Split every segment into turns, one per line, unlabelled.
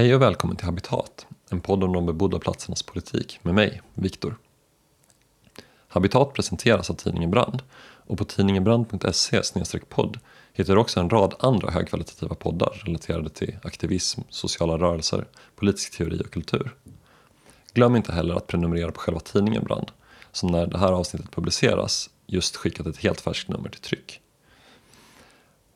Hej och välkommen till Habitat, en podd om de bebodda platsernas politik med mig, Viktor. Habitat presenteras av tidningen Brand och på tidningenbrand.se podd hittar du också en rad andra högkvalitativa poddar relaterade till aktivism, sociala rörelser, politisk teori och kultur. Glöm inte heller att prenumerera på själva tidningen Brand som när det här avsnittet publiceras just skickat ett helt färskt nummer till tryck.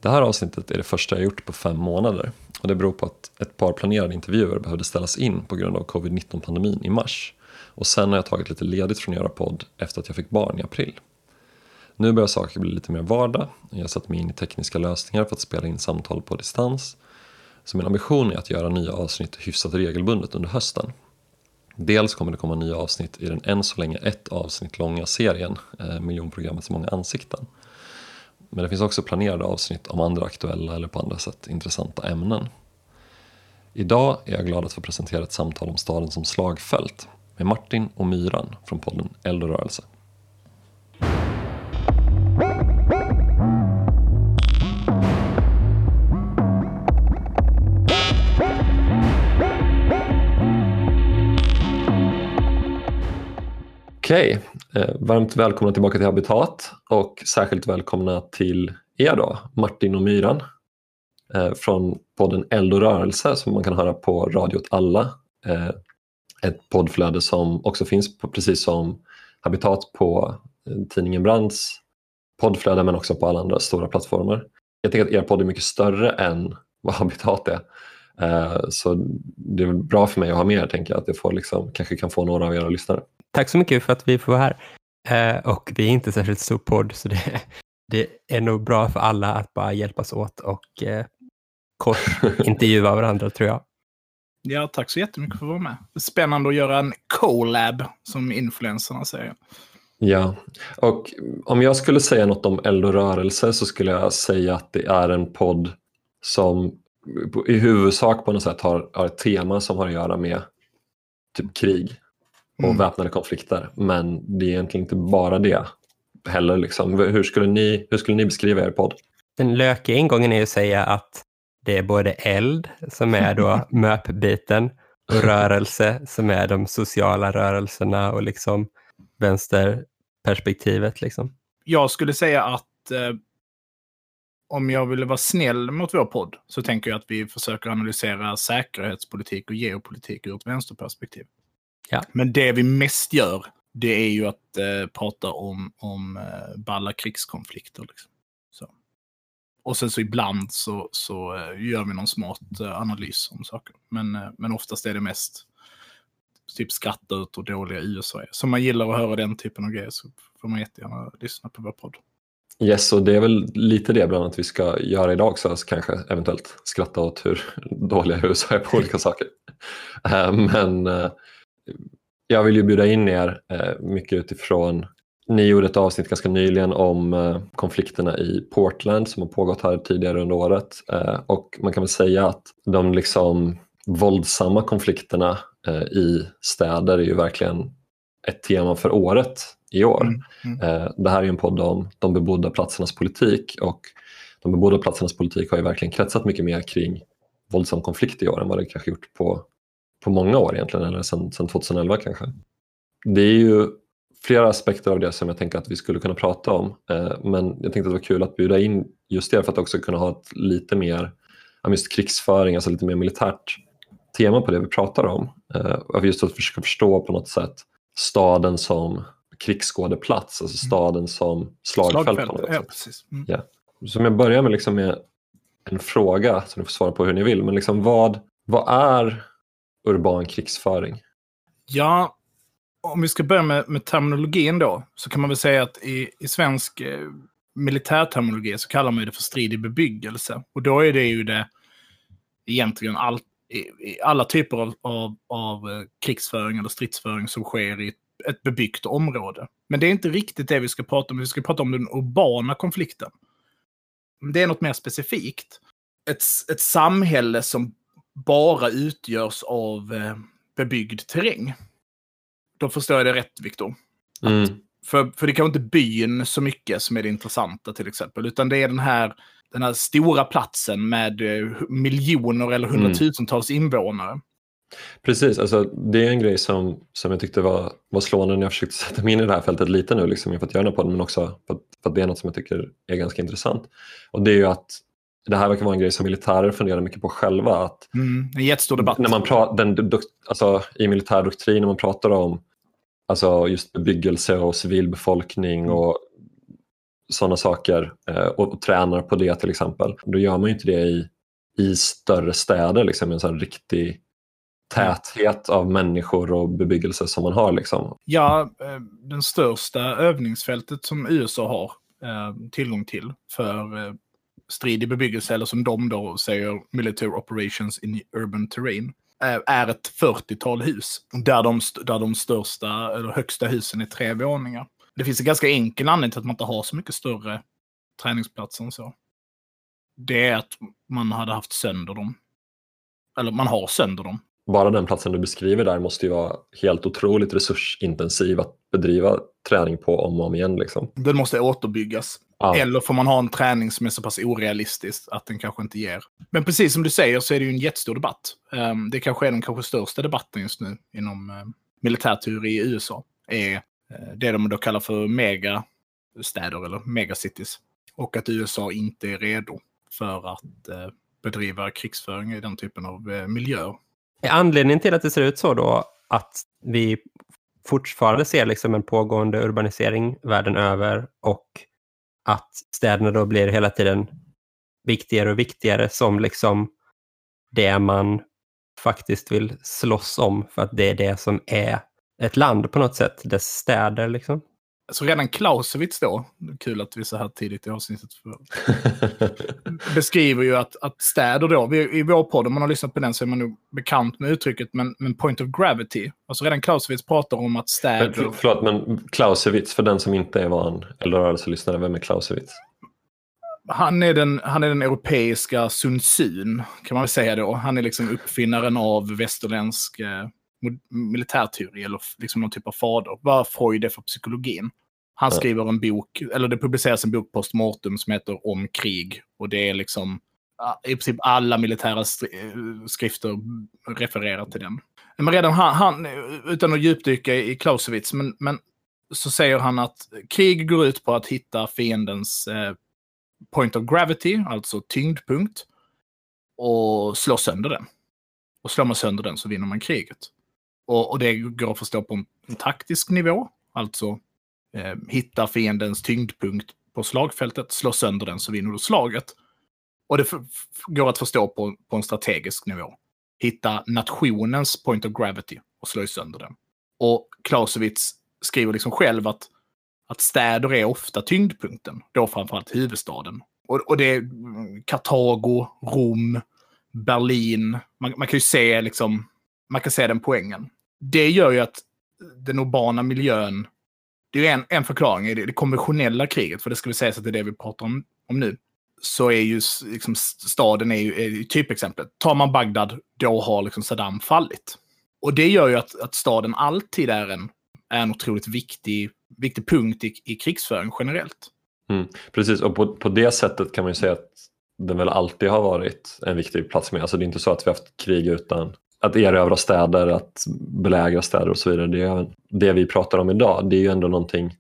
Det här avsnittet är det första jag gjort på fem månader och det beror på att ett par planerade intervjuer behövde ställas in på grund av covid-19 pandemin i mars och sen har jag tagit lite ledigt från att göra podd efter att jag fick barn i april. Nu börjar saker bli lite mer vardag. Jag har satt mig in i tekniska lösningar för att spela in samtal på distans. Så min ambition är att göra nya avsnitt hyfsat regelbundet under hösten. Dels kommer det komma nya avsnitt i den än så länge ett avsnitt långa serien eh, Miljonprogrammets många ansikten. Men det finns också planerade avsnitt om andra aktuella eller på andra sätt intressanta ämnen. Idag är jag glad att få presentera ett samtal om staden som slagfält med Martin och Myran från podden Eldorörelse. Okej, eh, varmt välkomna tillbaka till Habitat och särskilt välkomna till er då, Martin och Myran eh, från podden Eld och rörelse som man kan höra på Radio åt alla. Eh, ett poddflöde som också finns på, precis som Habitat på eh, tidningen Brands poddflöde men också på alla andra stora plattformar. Jag tänker att er podd är mycket större än vad Habitat är. Eh, så det är bra för mig att ha med er, tänker jag, att jag får liksom, kanske kan få några av era lyssnare.
Tack så mycket för att vi får vara här. Eh, och vi är inte särskilt stor podd, så det, det är nog bra för alla att bara hjälpas åt och eh, kort intervjua varandra, tror jag.
Ja, tack så jättemycket för att vara med. Spännande att göra en collab, som influencerna säger.
Ja, och om jag skulle säga något om eld och rörelse så skulle jag säga att det är en podd som i huvudsak på något sätt har, har ett tema som har att göra med typ krig och mm. väpnade konflikter. Men det är egentligen inte bara det heller. Liksom. Hur, skulle ni, hur skulle ni beskriva er podd?
Den lökiga ingången är att säga att det är både eld, som är då MÖP-biten, och rörelse, som är de sociala rörelserna och liksom vänsterperspektivet. Liksom.
Jag skulle säga att eh, om jag ville vara snäll mot vår podd så tänker jag att vi försöker analysera säkerhetspolitik och geopolitik ur ett vänsterperspektiv. Ja. Men det vi mest gör, det är ju att eh, prata om, om eh, balla krigskonflikter. Liksom. Så. Och sen så ibland så, så eh, gör vi någon smart eh, analys om saker. Men, eh, men oftast är det mest typ skratta ut och dåliga USA är. Så man gillar att höra den typen av grejer så får man jättegärna lyssna på vår podd.
Yes, och det är väl lite det bland annat vi ska göra idag också, alltså kanske eventuellt skratta åt hur dåliga USA är på olika saker. Eh, men jag vill ju bjuda in er eh, mycket utifrån ni gjorde ett avsnitt ganska nyligen om konflikterna i Portland som har pågått här tidigare under året och man kan väl säga att de liksom våldsamma konflikterna i städer är ju verkligen ett tema för året i år. Mm, mm. Eh, det här är en podd om de bebodda platsernas politik och de bebodda platsernas politik har ju verkligen kretsat mycket mer kring våldsam konflikt i år än vad det kanske gjort på, på många år egentligen, eller sedan, sedan 2011 kanske. Det är ju flera aspekter av det som jag tänker att vi skulle kunna prata om, eh, men jag tänkte att det var kul att bjuda in just det för att också kunna ha ett lite mer just krigsföring, alltså lite mer militärt tema på det vi pratar om. Eh, just att försöka förstå på något sätt staden som krigsskådeplats, alltså mm. staden som slagfält. slagfält
ja, precis. Mm.
Ja. Så om jag börjar med, liksom med en fråga, så ni får svara på hur ni vill, men liksom vad, vad är urban krigsföring?
Ja, om vi ska börja med, med terminologin då, så kan man väl säga att i, i svensk eh, militärterminologi så kallar man det för strid i bebyggelse. Och då är det ju det egentligen all, i, i alla typer av, av, av eh, krigsföring eller stridsföring som sker i ett bebyggt område. Men det är inte riktigt det vi ska prata om. Vi ska prata om den urbana konflikten. Det är något mer specifikt. Ett, ett samhälle som bara utgörs av eh, bebyggd terräng. Då förstår jag det rätt, Viktor.
Mm.
För, för det är kanske inte byn så mycket som är det intressanta till exempel, utan det är den här, den här stora platsen med eh, miljoner eller
Mm.
hundratusentals invånare.
Precis, alltså, det är en grej som, som jag tyckte var, var slående när jag försökte sätta mig in i det här fältet lite nu liksom, inför att göra den här podden, men också för att, för att det är något som jag tycker är ganska intressant. Och det är ju att det här verkar vara en grej som militärer funderar mycket på själva. Att
Mm, en jättestor debatt.
när man pra, den, alltså, I militär doktrin när man pratar om alltså, just bebyggelse och civilbefolkning
Mm.
och sådana saker eh, och, och tränar på det till exempel. Då gör man ju inte det i, i större städer, liksom, en sån riktig täthet av människor och bebyggelse som man har. Liksom.
Ja, eh, den största övningsfältet som USA har eh, tillgång till för strid i bebyggelse, eller som de då säger, military operations in urban terrain, eh, är ett 40-tal hus. Där de, där de största, eller högsta husen är tre våningar. Det finns en ganska enkel anledning till att man inte har så mycket större träningsplatser än så. Det är att man hade haft sönder dem. Eller man har sönder dem.
Bara den platsen du beskriver där måste ju vara helt otroligt resursintensiv att bedriva träning på om och om igen. Liksom.
Den måste återbyggas.
Ja.
Eller får man ha en träning som är så pass orealistisk att den kanske inte ger. Men precis som du säger så är det ju en jättestor debatt. Ehm, Det kanske är den kanske största debatten just nu inom eh, militärteori i USA. Är eh, det de då kallar för megastäder eller megacities. Och att USA inte är redo för att eh, bedriva krigsföring i den typen av eh, miljöer.
Är anledningen till att det ser ut så då att vi fortfarande ser liksom en pågående urbanisering världen över och att städerna då blir hela tiden viktigare och viktigare som liksom det man faktiskt vill slåss om för att det är det som är ett land på något sätt, dess städer liksom.
Så redan Clausewitz då, kul att vi så här tidigt i avsnittet, beskriver ju att, att städer då, vi, i vår podd, om man har lyssnat på den så är man nog bekant med uttrycket, men, men point of gravity. Alltså redan Clausewitz pratar om att
Men,
städer...
för, förlåt, men Clausewitz, för den som inte är van eldorado-lyssnare, vem är Clausewitz?
Han är, den, han är den europeiska Sun kan man väl säga då. Han är liksom uppfinnaren av västerländsk eh, militärteori, eller liksom någon typ av fader. Vad Freud är för psykologin. Han skriver en bok, eller det publiceras en bok post mortem som heter Om krig. Och det är liksom, i princip alla militära eh, skrifter refererar till den. Men redan han, han utan att djupdyka i Clausewitz, men, men så säger han att krig går ut på att hitta fiendens eh, point of gravity, alltså tyngdpunkt, och slå sönder den. Och slår man sönder den så vinner man kriget. Och, och det går att förstå på en, en taktisk nivå, alltså eh, hitta fiendens tyngdpunkt på slagfältet, slå sönder den så vinner du slaget. Och det går att förstå på, på en strategisk nivå. Hitta nationens point of gravity och slå sönder den. Och Clausewitz skriver liksom själv att att städer är ofta tyngdpunkten. Då framförallt huvudstaden. Och, och det är mm, Kartago, Rom, Berlin. Man, man kan ju se liksom, man kan se den poängen. Det gör ju att den urbana miljön, det är ju en, en förklaring i det, det konventionella kriget, för det ska vi säga att det är det vi pratar om, om nu. Så är ju liksom, staden är ju, är ju typexemplet. Tar man Bagdad, då har liksom Saddam fallit. Och det gör ju att, att staden alltid är en, är en otroligt viktig, viktig punkt i, i krigsföring generellt.
Mm, precis, och på, på det sättet kan man ju säga att den väl alltid har varit en viktig plats med. Alltså det är inte så att vi har haft krig utan att erövra städer, att belägra städer och så vidare. Det, är, det vi pratar om idag, det är ju ändå någonting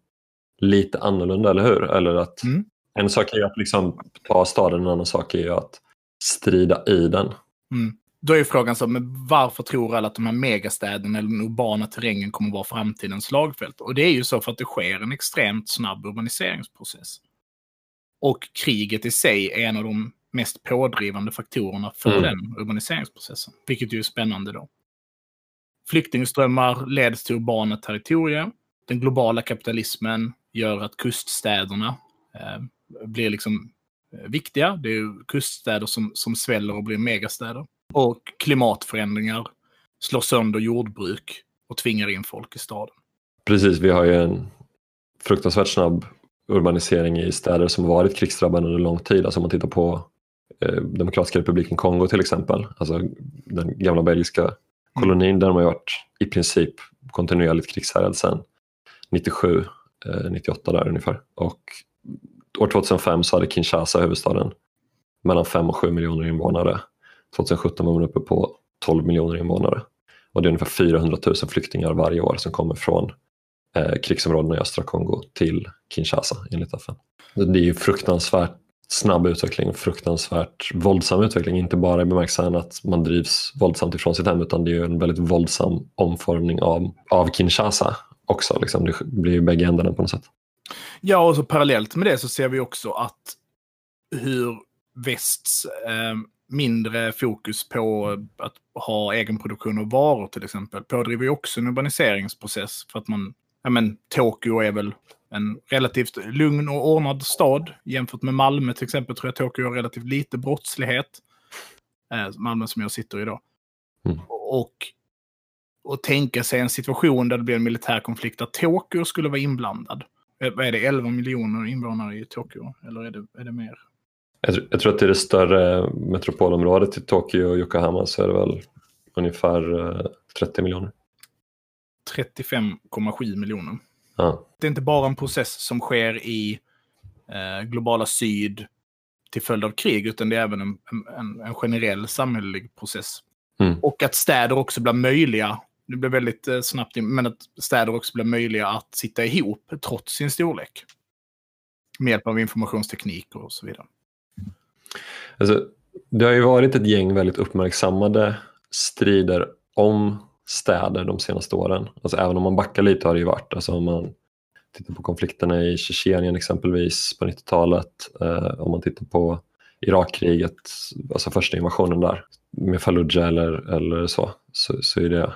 lite annorlunda, eller hur? Eller att
Mm.
En sak är ju att liksom ta staden, en annan sak är ju att strida i den.
Mm. Då är ju frågan så, men varför tror alla att de här megastäderna eller den urbana terrängen kommer att vara framtidens slagfält? Och det är ju så för att det sker en extremt snabb urbaniseringsprocess. Och kriget i sig är en av de mest pådrivande faktorerna för
Mm.
den urbaniseringsprocessen. Vilket ju är spännande då. Flyktingströmmar leds till urbana territorier. Den globala kapitalismen gör att kuststäderna eh, blir liksom eh, viktiga. Det är kuststäder som, som sväller och blir megastäder. Och klimatförändringar slår sönder jordbruk och tvingar in folk i staden.
Precis, vi har ju en fruktansvärt snabb urbanisering i städer som varit krigsdrabbade under lång tid. Alltså om man tittar på Eh, Demokratiska republiken Kongo till exempel, alltså den gamla belgiska kolonin där de har varit i princip kontinuerligt krigshärjad sedan 97. eh, 98 där ungefär. Och år 2005 så hade Kinshasa, huvudstaden, mellan 5 och 7 miljoner invånare. 2017 var man uppe på 12 miljoner invånare. Och det är ungefär 400 000 flyktingar varje år som kommer från eh, krigsområdena i östra Kongo till Kinshasa enligt FN. Det är ju fruktansvärt snabb utveckling, fruktansvärt våldsam utveckling, inte bara i bemärkelsen att man drivs våldsamt ifrån sitt hem utan det är ju en väldigt våldsam omformning av, av Kinshasa också. Liksom. Det blir ju bägge ändarna på något sätt.
Ja, och så parallellt med det så ser vi också att hur västs eh, mindre fokus på att ha egen produktion av varor till exempel pådriver ju också en urbaniseringsprocess för att man, ja men Tokyo är väl en relativt lugn och ordnad stad. Jämfört med Malmö till exempel tror jag Tokyo har relativt lite brottslighet. Eh, Malmö som jag sitter i idag. Mm. Och, och tänka sig en situation där det blir en militär konflikt där Tokyo skulle vara inblandad. Eh, vad är det, 11 miljoner invånare i Tokyo? Eller är det, är det mer?
Jag, jag tror att i det större metropolområdet i Tokyo och Yokohama så är det väl ungefär 30 eh, miljoner.
35,7 miljoner.
Ja.
Det är inte bara en process som sker i eh, globala syd till följd av krig, utan det är även en, en, en generell samhällelig process.
Mm.
Och att städer också blir möjliga, det blir väldigt eh, snabbt, men att städer också blir möjliga att sitta ihop trots sin storlek. Med hjälp av informationsteknik och så vidare.
Alltså, det har ju varit ett gäng väldigt uppmärksammade strider om städer de senaste åren. Alltså även om man backar lite har det ju varit. Alltså om man tittar på konflikterna i Tjetjenien exempelvis på 90-talet. Eh, om man tittar på Irakkriget, alltså första invasionen där med Fallujah eller, eller så, så, så är det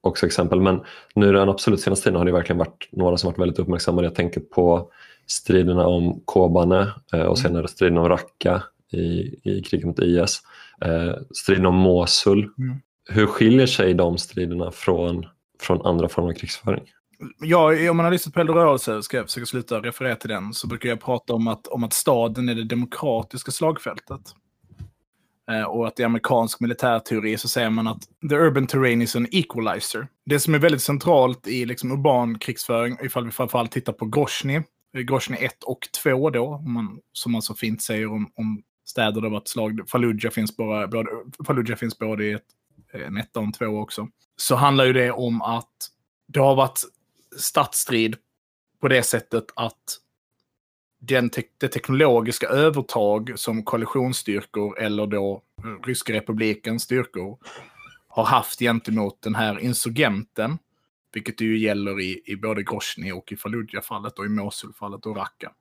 också exempel. Men nu den absolut senaste tiden har det verkligen varit några som varit väldigt uppmärksammade. Jag tänker på striderna om Kobane eh, och mm. senare striden om Raqqa i, i kriget mot IS. Eh, striden om Mosul mm hur skiljer sig de striderna från, från andra former av krigsföring?
Ja, om man har lyssnat på Eldorörelse, ska jag försöka sluta referera till den, så brukar jag prata om att, om att staden är det demokratiska slagfältet. Eh, och att i amerikansk militärteori så säger man att the urban terrain is an equalizer. Det som är väldigt centralt i liksom urban krigsföring, ifall vi framförallt tittar på Grozny, eh, Grozny 1 och 2 då, man, som man så fint säger om, om städer där det varit slag. Fallujah finns, bara, både, Fallujah finns både i ett Eh, en etta och en två också, så handlar ju det om att det har varit stadsstrid på det sättet att den te det teknologiska övertag som koalitionsstyrkor eller då eh, Ryska republikens styrkor har haft gentemot den här insurgenten, vilket det ju gäller i, i både Grosny och i Fallujah-fallet och i Mosul-fallet och Raqqa,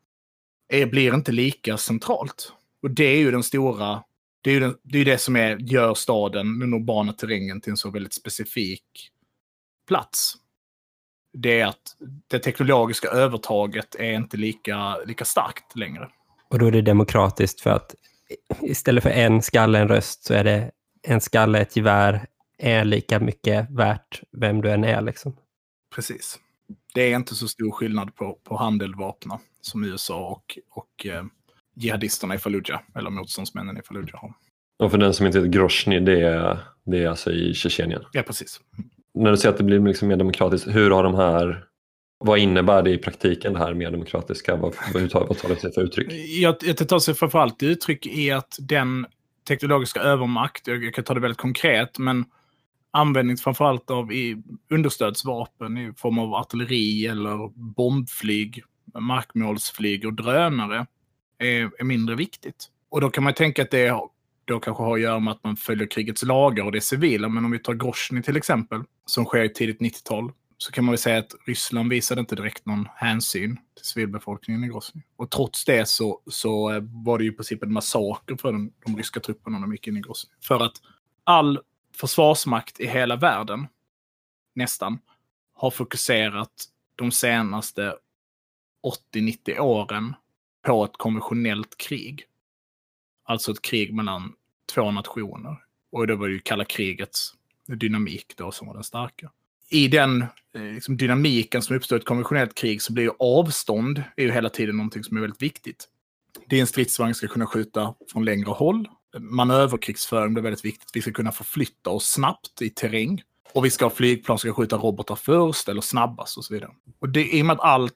är, blir inte lika centralt. Och det är ju den stora det är ju det, är det som är, gör staden, den urbana terrängen, till en så väldigt specifik plats. Det är att det teknologiska övertaget är inte lika, lika starkt längre.
Och då är det demokratiskt för att istället för en skalle, en röst, så är det en skalle, ett gevär, är lika mycket värt vem du än är. Liksom.
Precis. Det är inte så stor skillnad på, på handeldvapna som USA och, och eh, jihadisterna i Fallujah, eller motståndsmännen i Fallujah har.
Och för den som inte vet Grozny, det är, det är alltså i Tjetjenien?
Ja, precis.
När du säger att det blir liksom mer demokratiskt, hur har de här vad innebär det i praktiken det här mer demokratiska? Vad, vad, tar, vad tar det sig för uttryck?
Jag, det tar sig framförallt uttryck i att den teknologiska övermakt, jag kan ta det väldigt konkret, men användning framförallt av i understödsvapen i form av artilleri eller bombflyg, markmålsflyg och drönare är, är mindre viktigt. Och då kan man tänka att det då kanske har att göra med att man följer krigets lagar och det civila. Men om vi tar Grozny till exempel, som sker i tidigt 90-tal, så kan man väl säga att Ryssland visade inte direkt någon hänsyn till civilbefolkningen i Grozny. Och trots det så, så eh, var det ju i princip en massaker för de, de ryska trupperna när de gick in i Grozny. För att all försvarsmakt i hela världen, nästan, har fokuserat de senaste 80-90 åren på ett konventionellt krig. Alltså ett krig mellan två nationer. Och då var det ju kalla krigets dynamik då som var den starka. I den eh, liksom, dynamiken som uppstår i ett konventionellt krig så blir ju avstånd är ju hela tiden någonting som är väldigt viktigt. Din stridsvagn ska kunna skjuta från längre håll. Manöverkrigsföring blir väldigt viktigt. Vi ska kunna förflytta oss snabbt i terräng. Och vi ska ha flygplan som ska skjuta robotar först eller snabbast och så vidare. Och det, i och med att all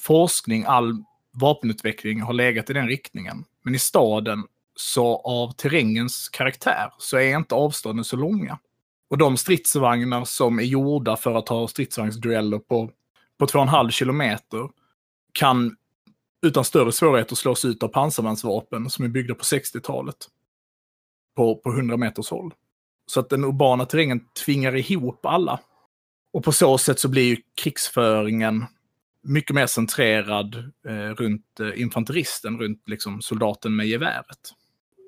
forskning, all vapenutveckling har legat i den riktningen. Men i staden, så av terrängens karaktär, så är inte avstånden så långa. Och de stridsvagnar som är gjorda för att ha stridsvagnsdueller på, på 2,5 kilometer kan utan större svårigheter slås ut av pansarvagnsvapen som är byggda på 60-talet. På, på 100 meters håll. Så att den urbana terrängen tvingar ihop alla. Och på så sätt så blir ju krigsföringen mycket mer centrerad eh, runt eh, infanteristen, runt liksom, soldaten med geväret.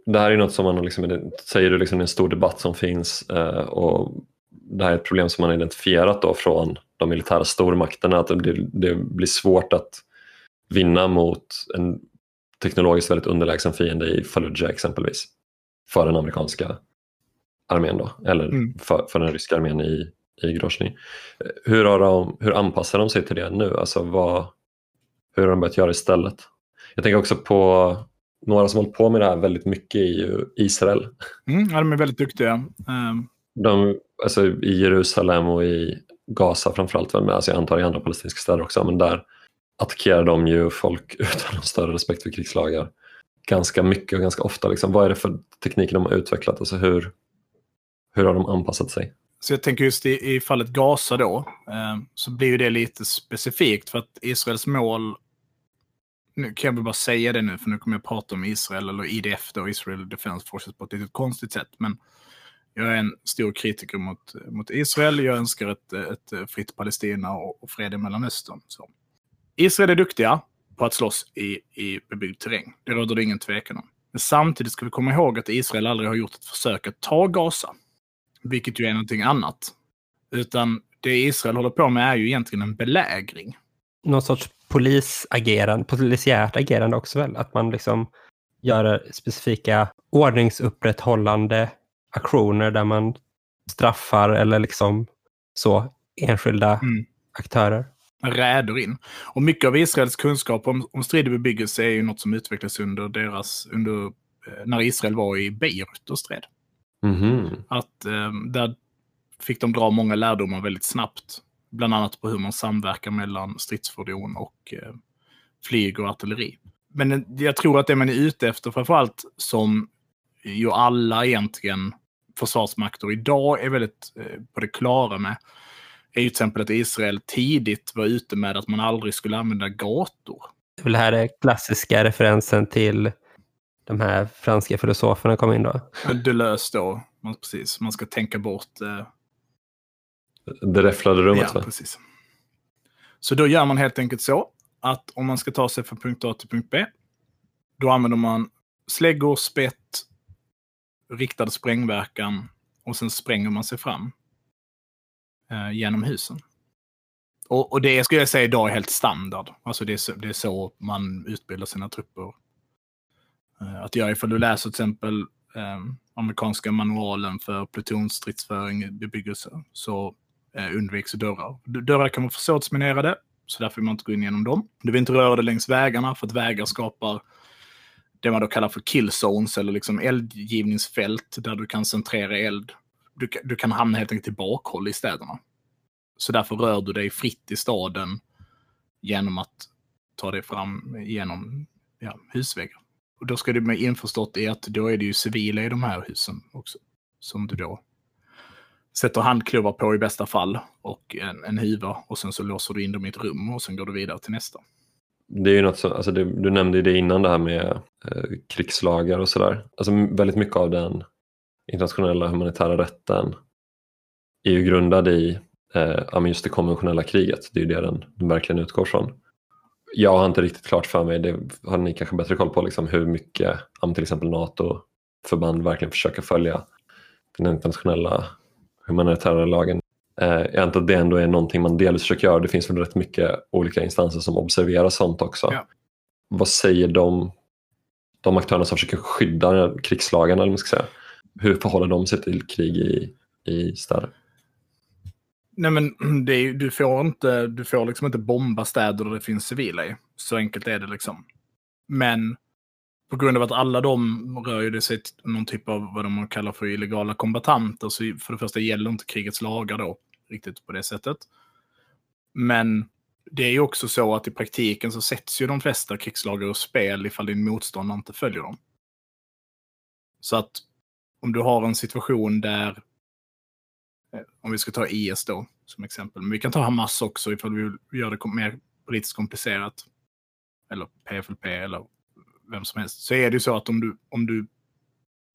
Det här är något som man liksom, säger du, liksom, en stor debatt som finns eh, och det här är ett problem som man har identifierat då från de militära stormakterna, att det, det blir svårt att vinna mot en teknologiskt väldigt underlägsen fiende i Fallujah exempelvis. För den amerikanska armén då, eller mm. för, för den ryska armén i, i Grozny. Hur, har de, hur anpassar de sig till det nu? Alltså vad, hur har de börjat göra istället? Jag tänker också på några som hållit på med det här väldigt mycket i Israel.
Mm, ja, de är väldigt duktiga. Um...
De, alltså, I Jerusalem och i Gaza framförallt, men alltså, jag antar i andra palestinska städer också, men där attackerar de ju folk utan någon större respekt för krigslagar ganska mycket och ganska ofta. Liksom. Vad är det för tekniker de har utvecklat? Alltså hur, hur har de anpassat sig?
Så jag tänker just i, i fallet Gaza då, eh, så blir ju det lite specifikt för att Israels mål, nu kan jag väl bara säga det nu för nu kommer jag prata om Israel eller IDF då, Israel Defense Forces på ett lite konstigt sätt. Men jag är en stor kritiker mot, mot Israel. Jag önskar ett, ett fritt Palestina och, och fred i Mellanöstern. Så. Israel är duktiga på att slåss i, i bebyggd terräng. Det råder det ingen tvekan om. Men samtidigt ska vi komma ihåg att Israel aldrig har gjort ett försök att ta Gaza. Vilket ju är någonting annat. Utan det Israel håller på med är ju egentligen en belägring.
Någon sorts polisagerande, polisiärt agerande också väl? Att man liksom gör specifika ordningsupprätthållande aktioner där man straffar eller liksom så enskilda mm. aktörer
räder in. Och mycket av Israels kunskap om, om stridig bebyggelse är ju något som utvecklades under deras, under, eh, när Israel var i Beirut och stred.
Mm -hmm.
Att eh, där fick de dra många lärdomar väldigt snabbt. Bland annat på hur man samverkar mellan stridsfordon och eh, flyg och artilleri. Men jag tror att det man är ute efter framförallt som ju alla egentligen försvarsmakter idag är väldigt eh, på det klara med är ju till exempel att Israel tidigt var ute med att man aldrig skulle använda gator.
Det är väl här är klassiska referensen till de här franska filosoferna kom in då.
Deleuze då, man, precis. Man ska tänka bort... Eh...
Det räfflade rummet
ja, va? precis. Så då gör man helt enkelt så att om man ska ta sig från punkt A till punkt B, då använder man släggor, spett, riktad sprängverkan och sen spränger man sig fram eh, genom husen. Och, och, det skulle jag säga idag är helt standard. Alltså det är så, det är så man utbildar sina trupper. Eh, att göra ifall du läser till exempel eh, amerikanska manualen för plutonstridsföring i bebyggelse så eh, undviks dörrar. Dörrar kan vara försåtsminerade, så därför vill man inte gå in genom dem. Du vill inte röra dig längs vägarna för att vägar skapar det man då kallar för killzones eller liksom eldgivningsfält där du kan centrera eld du, du kan hamna helt enkelt i bakhåll i städerna. Så därför rör du dig fritt i staden genom att ta dig fram genom ja, husväggar. Och då ska du med införstått i att då är det ju civila i de här husen också. Som du då sätter handklovar på i bästa fall och en, en huva och sen så låser du in dem i ett rum och sen går du vidare till nästa.
Det är ju något som, alltså det, du nämnde ju det innan det här med eh, krigslagar och sådär. Alltså väldigt mycket av den internationella humanitära rätten är ju grundad i eh, just det konventionella kriget. Det är ju det den, den verkligen utgår från. Jag har inte riktigt klart för mig, det har ni kanske bättre koll på, liksom hur mycket till exempel NATO-förband verkligen försöker följa den internationella humanitära lagen. Eh, jag antar att det ändå är någonting man delvis försöker göra. Det finns väl rätt mycket olika instanser som observerar sånt också. Ja. Vad säger de, de aktörerna som försöker skydda krigslagarna? Eller man ska säga? hur förhåller de sig till krig i, i städer?
Nej men är, du får inte, du får liksom inte bomba städer där det finns civila i. Så enkelt är det liksom. Men på grund av att alla de rör ju sig till någon typ av vad de kallar för illegala kombatanter så för det första gäller inte krigets lagar då riktigt på det sättet. Men det är ju också så att i praktiken så sätts ju de flesta krigslagar ur spel ifall din motståndare inte följer dem. Så att om du har en situation där, Eh, om vi ska ta IS då som exempel, men vi kan ta Hamas också ifall vi vill göra det mer politiskt komplicerat. Eller PFLP eller vem som helst. Så är det ju så att om du, om du,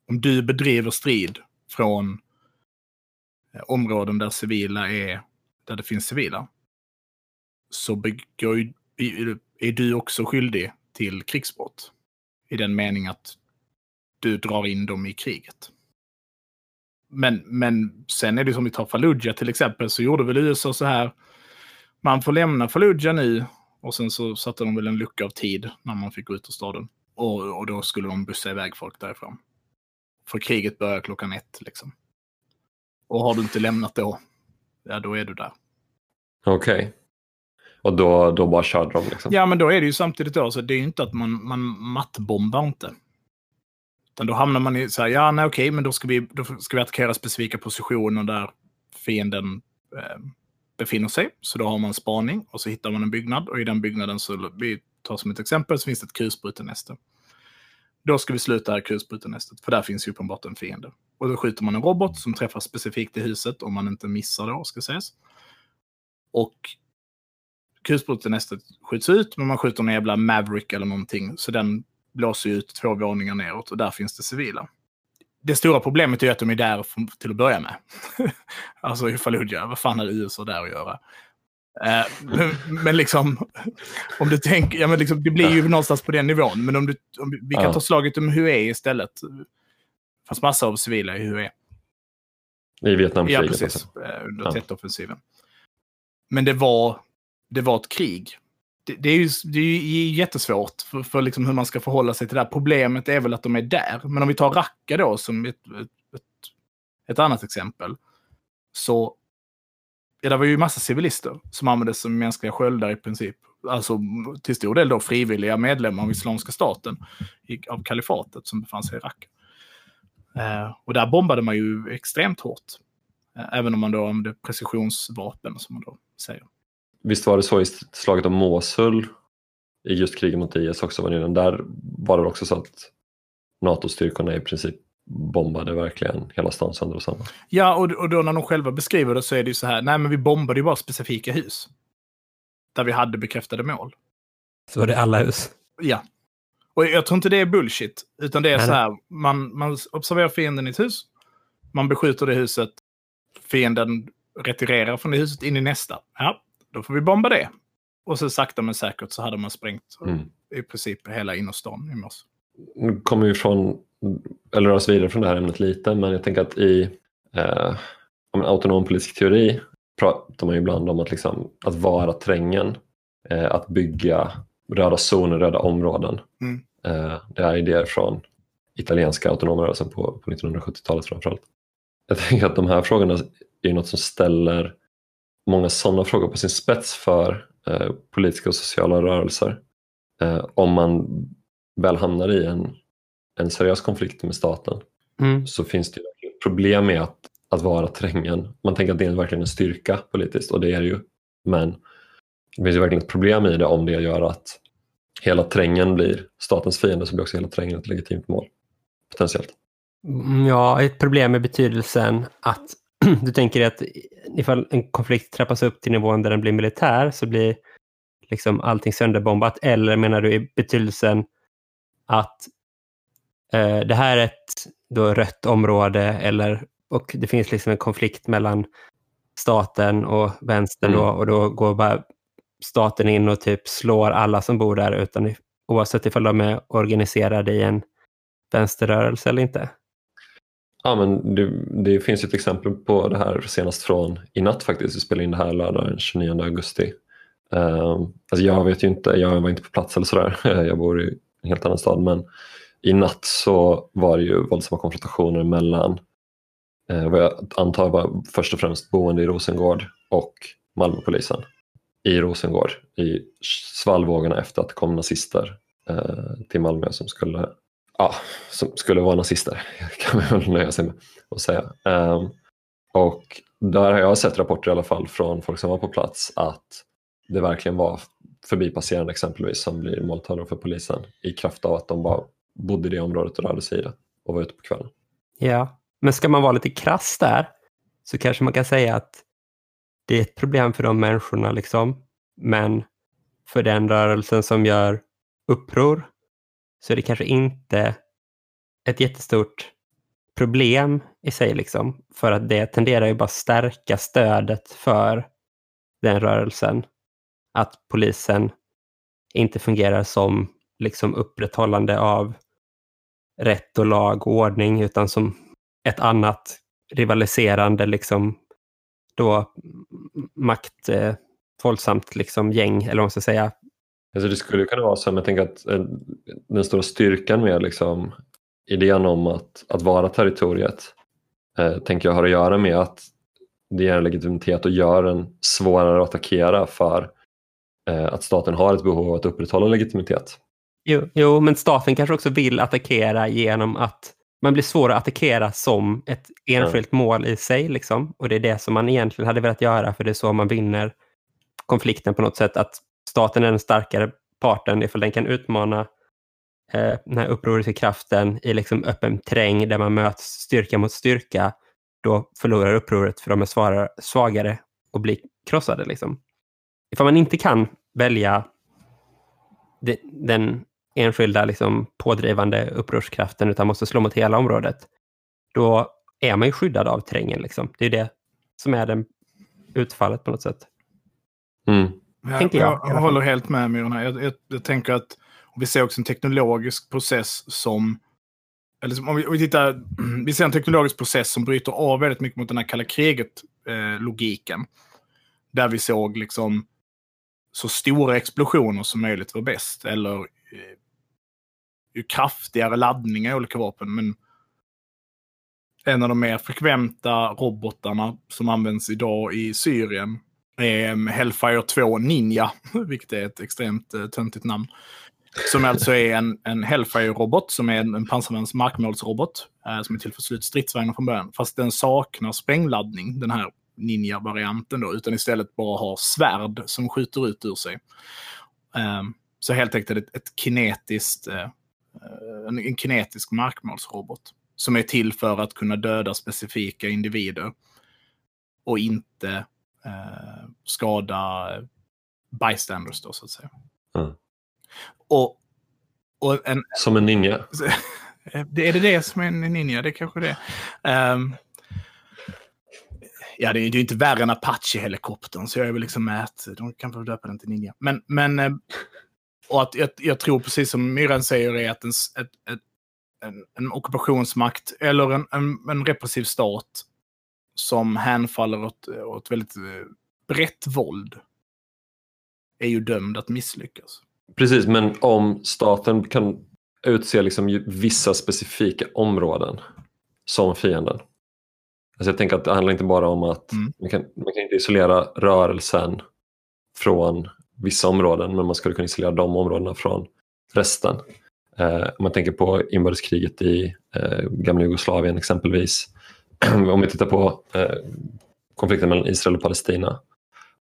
om du bedriver strid från eh, områden där civila är, där det finns civila, så begår, är du också skyldig till krigsbrott. I den mening att du drar in dem i kriget. Men, men sen är det som vi tar Fallujah till exempel, så gjorde väl USA så här. Man får lämna Fallujah nu och sen så satte de väl en lucka av tid när man fick gå ut ur staden. Och, och då skulle de bussa iväg folk därifrån. För kriget börjar klockan ett liksom. Och har du inte lämnat då, ja då är du där.
Okej. Okay. Och då, då bara körde de liksom?
Ja, men då är det ju samtidigt då, så det är ju inte att man, man mattbombar inte. Utan då hamnar man i så här, ja nej okej, men då ska, vi, då ska vi attackera specifika positioner där fienden eh, befinner sig. Så då har man spaning och så hittar man en byggnad och i den byggnaden så, vi tar som ett exempel, så finns det ett kulsprutenäste. Då ska vi sluta här kulsprutenästet, för där finns ju uppenbart en fiende. Och då skjuter man en robot som träffar specifikt i huset, om man inte missar då, ska sägas. Och kulsprutenästet skjuts ut, men man skjuter en jävla Maverick eller någonting, så den blåser ut två våningar neråt och där finns det civila. Det stora problemet är att de är där till att börja med. alltså i Fallujah, vad fan har USA där att göra? Eh, men, men, liksom, om du tänker, ja men liksom, det blir ju någonstans på den nivån. Men om du, om vi kan ta slaget om Hue istället. Det fanns massor av civila i Hue.
I Vietnamkriget?
Ja, precis. Alltså. Eh, under ja. Tet-offensiven. Men det var, det var ett krig det, det, är ju, det är jättesvårt för, för liksom hur man ska förhålla sig till det här. Problemet är väl att de är där. Men om vi tar Raqqa då som ett, ett, ett, ett annat exempel. Så ja, det var ju massa civilister som användes som mänskliga sköldar i princip. Alltså till stor del då frivilliga medlemmar av Islamiska staten, av kalifatet som befann sig i Raqqa. Eh, och där bombade man ju extremt hårt. Eh, även om man då använde precisionsvapen som man då säger.
Visst var det så i slaget om Mosul i just kriget mot IS också var det Där var det också så att NATO-styrkorna i princip bombade verkligen hela stan sönder och samman.
Ja, och, och då när de själva beskriver det så är det ju så här, nej men vi bombade ju bara specifika hus. Där vi hade bekräftade mål.
Så var det alla hus?
Ja. Och jag tror inte det är bullshit, utan det är nej. så här, man, man observerar fienden i ett hus, man beskjuter det huset, fienden retirerar från det huset in i nästa. Ja, då får vi bomba det. Och så sakta men säkert så hade man sprängt mm. i princip hela innerstan i morse.
Nu kommer vi från, eller rör oss vidare från det här ämnet lite, men jag tänker att i eh, om autonom politisk teori pratar man ju ibland om att, liksom, att vara trängen, eh, att bygga röda zoner, röda områden. Mm. Eh, det är idéer från italienska autonoma rörelsen på, på 1970-talet framförallt. Jag tänker att de här frågorna är något som ställer många sådana frågor på sin spets för eh, politiska och sociala rörelser. Eh, om man väl hamnar i en, en seriös konflikt med staten mm. så finns det problem med att, att vara trängen. Man tänker att det är verkligen en styrka politiskt och det är det ju. Men det finns ju verkligen ett problem i det om det gör att hela trängen blir statens fiende så blir också hela trängen ett legitimt mål. Potentiellt.
Mm, ja, ett problem i betydelsen att du tänker att ifall en konflikt trappas upp till nivån där den blir militär så blir liksom allting sönderbombat? Eller menar du i betydelsen att eh, det här är ett då rött område eller, och det finns liksom en konflikt mellan staten och vänstern mm. då, och då går bara staten in och typ slår alla som bor där utan oavsett ifall de är organiserade i en vänsterrörelse eller inte?
Ja, men det, det, finns ett exempel på det här senast från i natt faktiskt. Vi spelade in det här lördagen den 29 augusti. Um, alltså jag vet ju inte, jag var inte på plats eller sådär. jag bor i en helt annan stad. Men i natt så var det ju våldsamma konfrontationer mellan uh, vad jag antar var först och främst boende i Rosengård och Malmöpolisen i Rosengård i svallvågorna efter att det kom nazister uh, till Malmö som skulle ja, som skulle vara nazister, kan man väl nöja sig med att säga. Um, och där har jag sett rapporter i alla fall från folk som var på plats att det verkligen var förbipasserande exempelvis som blir måltavlor för polisen i kraft av att de bara bodde i det området och rörde sig i det och var ute på kvällen.
Ja, men ska man vara lite krass där så kanske man kan säga att det är ett problem för de människorna liksom. Men för den rörelsen som gör uppror så är det kanske inte ett jättestort problem i sig liksom. För att det tenderar ju bara stärka stödet för den rörelsen. Att polisen inte fungerar som liksom upprätthållande av rätt och lag och ordning utan som ett annat rivaliserande liksom då makt, eh, våldsamt liksom gäng, eller vad man ska säga.
Alltså det skulle kunna vara så, men jag tänker att eh, den stora styrkan med liksom, idén om att, att vara territoriet eh, tänker jag har att göra med att det ger en legitimitet och gör den svårare att attackera för eh, att staten har ett behov av att upprätthålla legitimitet.
Jo, jo, men staten kanske också vill attackera genom att man blir svår att attackera som ett enskilt mm. mål i sig. Liksom. Och det är det som man egentligen hade velat göra, för det är så man vinner konflikten på något sätt. Att staten är den starkare parten ifall den kan utmana eh, den här upproriska kraften i liksom öppen terräng där man möts styrka mot styrka. Då förlorar upproret för de är svagare, svagare och blir krossade. Liksom. Ifall man inte kan välja de, den enskilda liksom, pådrivande upprorskraften utan måste slå mot hela området, då är man ju skyddad av terrängen. Liksom. Det är det som är den utfallet på något sätt.
Mm. Jag, jag, jag, håller helt med Myrorna. Jag, jag, jag tänker att vi ser också en teknologisk process som eller om vi, om vi, tittar, vi ser en teknologisk process som bryter av väldigt mycket mot den här kalla kriget-logiken. Eh, där vi såg liksom så stora explosioner som möjligt var bäst. Eller eh, ju kraftigare laddningar i olika vapen. Men en av de mer frekventa robotarna som används idag i Syrien Ehm, Hellfire 2 Ninja, vilket är ett extremt eh, töntigt namn. Som alltså är en, en Hellfire-robot, som är en, en pansarvärns markmålsrobot, Eh, som är till för slut stridsvagnar från början. Fast den saknar sprängladdning, den här Ninja-varianten då, utan istället bara har svärd som skjuter ut ur sig. Eh, så helt enkelt ett, ett kinetiskt eh, eh, en, en kinetisk markmålsrobot. Som är till för att kunna döda specifika individer. Och inte eh, skada bystanders då så att säga. Mm. Och, och en,
som en ninja?
är det det som är en ninja? Det är kanske det um, Ja, det är ju inte värre än Apache-helikoptern, så jag är väl liksom att de kan få döpa den till ninja. Men, men eh, och att jag, jag, tror precis som Myran säger är att en, ett, ett, en, en ockupationsmakt eller en, en, en, repressiv stat som hänfaller åt, åt väldigt eh, brett våld är ju dömd att misslyckas.
Precis, men om staten kan utse liksom vissa specifika områden som fienden. Alltså jag tänker att det handlar inte bara om att mm. man, kan, man kan inte isolera rörelsen från vissa områden men man skulle kunna isolera de områdena från resten. Eh, om man tänker på inbördeskriget i eh, gamla Jugoslavien exempelvis. om vi tittar på eh, konflikten mellan Israel och Palestina.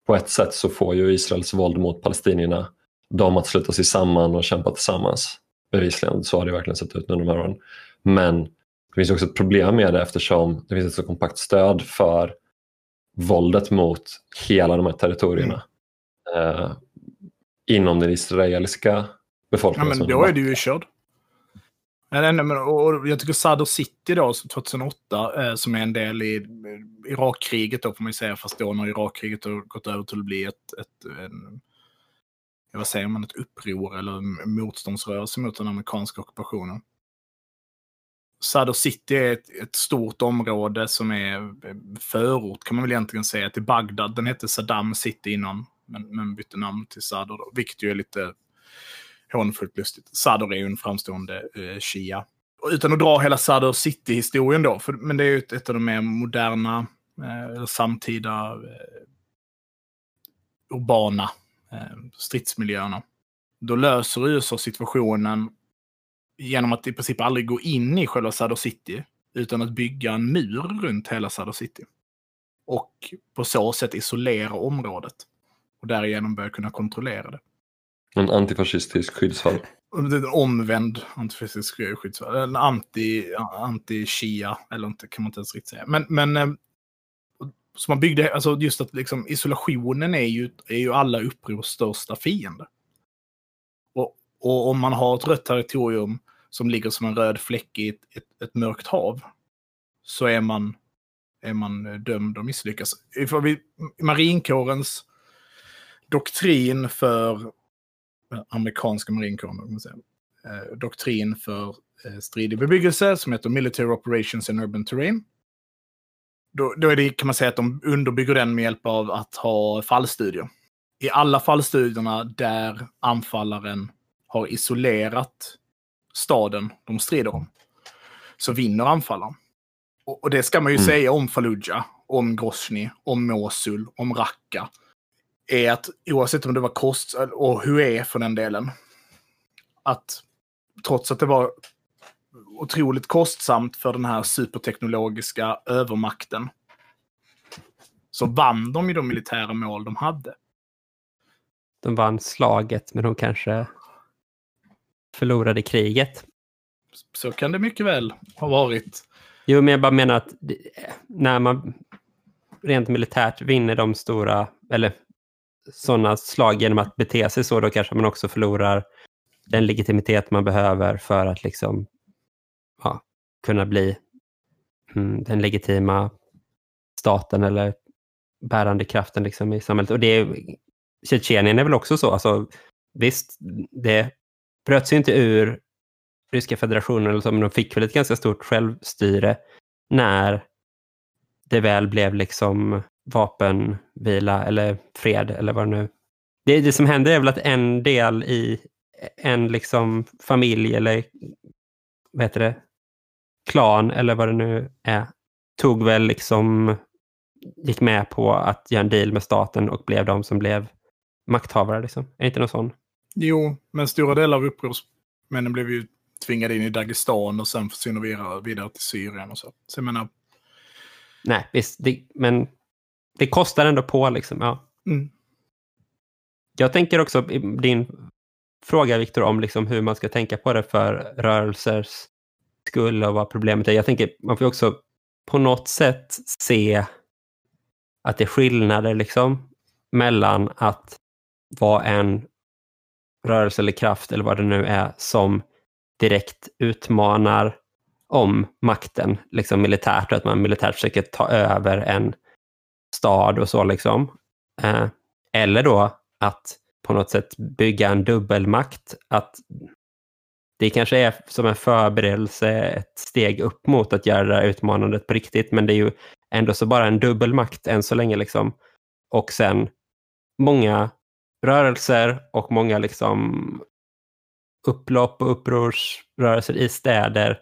På ett sätt så får ju Israels våld mot palestinierna dem att sluta sig samman och kämpa tillsammans. Bevisligen, så har det verkligen sett ut under de här åren. Men det finns också ett problem med det eftersom det finns ett så kompakt stöd för våldet mot hela de här territorierna. Mm. Eh, inom den israeliska befolkningen.
Ja, men då är du ju körd. Nej, men, och jag tycker Sadr City då, 2008, eh, som är en del i eh, Irakkriget då får man ju säga, fast då när Irakkriget har gått över till att bli ett, ett en, vad säger man, ett uppror eller en motståndsrörelse mot den amerikanska ockupationen. Sadr City är ett, ett, stort område som är eh, förort kan man väl egentligen säga till Bagdad. Den hette Saddam City innan men, men bytte namn till Sadr vilket ju är lite hånfullt lustigt. Sadr är ju en framstående eh, shia. Och utan att dra hela Sadr City-historien då, för, men det är ju ett, ett av de mer moderna, eh, eller samtida, eh, urbana eh, stridsmiljöerna. Då löser USA situationen genom att i princip aldrig gå in i själva Sadr City, utan att bygga en mur runt hela Sadr City. Och på så sätt isolera området. och därigenom börja kunna kontrollera det.
En antifascistisk skyddsvall.
En omvänd antifascistisk skyddsvall. En anti, anti-shia, eller inte, kan man inte ens riktigt säga. Men, men eh, så man byggde, alltså just att liksom, isolationen är ju, är ju alla upprors största fiende. Och, och om man har ett rött territorium som ligger som en röd fläck i ett, ett, ett mörkt hav, så är man, är man eh, dömd att misslyckas. Ifall vi, marinkårens doktrin för amerikanska marinkåren, eh, doktrin för eh, stridig bebyggelse som heter Military Operations in Urban Terrain. Då, då är det, kan man säga att de underbygger den med hjälp av att ha fallstudier. I alla fallstudierna där anfallaren har isolerat staden de strider om, så vinner anfallaren. Och, och det ska man ju mm. säga om Fallujah, om Grozny, om Mosul, om Raqqa. Är att oavsett om det var kost och hur är för den delen. Att trots att det var otroligt kostsamt för den här superteknologiska övermakten. Så vann de ju de militära mål de hade.
De vann slaget, men de kanske förlorade kriget.
Så kan det mycket väl ha varit.
Jo, men jag bara menar att när man rent militärt vinner de stora, eller sådana slag genom att bete sig så, då kanske man också förlorar den legitimitet man behöver för att liksom ja, kunna bli mm, den legitima staten eller bärande kraften liksom i samhället. Och det Tjetjenien är väl också så. Alltså, visst, det bröt sig inte ur Ryska federationen, eller så, men de fick väl ett ganska stort självstyre när det väl blev liksom vapenvila eller fred eller vad det nu... Det, det som händer är väl att en del i en liksom familj eller vad heter det, klan eller vad det nu är, tog väl liksom, gick med på att göra en deal med staten och blev de som blev makthavare. Liksom. Är det inte någon sån?
Jo, men stora delar av upprorsmännen blev ju tvingade in i Dagestan och sen försvinner vidare, vidare till Syrien och så. Så jag menar...
Nej, visst, det, men det kostar ändå på liksom. Ja. Mm. Jag tänker också, din fråga Viktor, om liksom hur man ska tänka på det för rörelsers skull och vad problemet är. Jag tänker, man får också på något sätt se att det är skillnader liksom mellan att vara en rörelse eller kraft eller vad det nu är som direkt utmanar om makten liksom militärt och att man militärt försöker ta över en stad och så liksom. Eh, eller då att på något sätt bygga en dubbelmakt. Att det kanske är som en förberedelse, ett steg upp mot att göra det här utmanandet på riktigt, men det är ju ändå så bara en dubbelmakt än så länge. Liksom. Och sen många rörelser och många liksom upplopp och upprorsrörelser i städer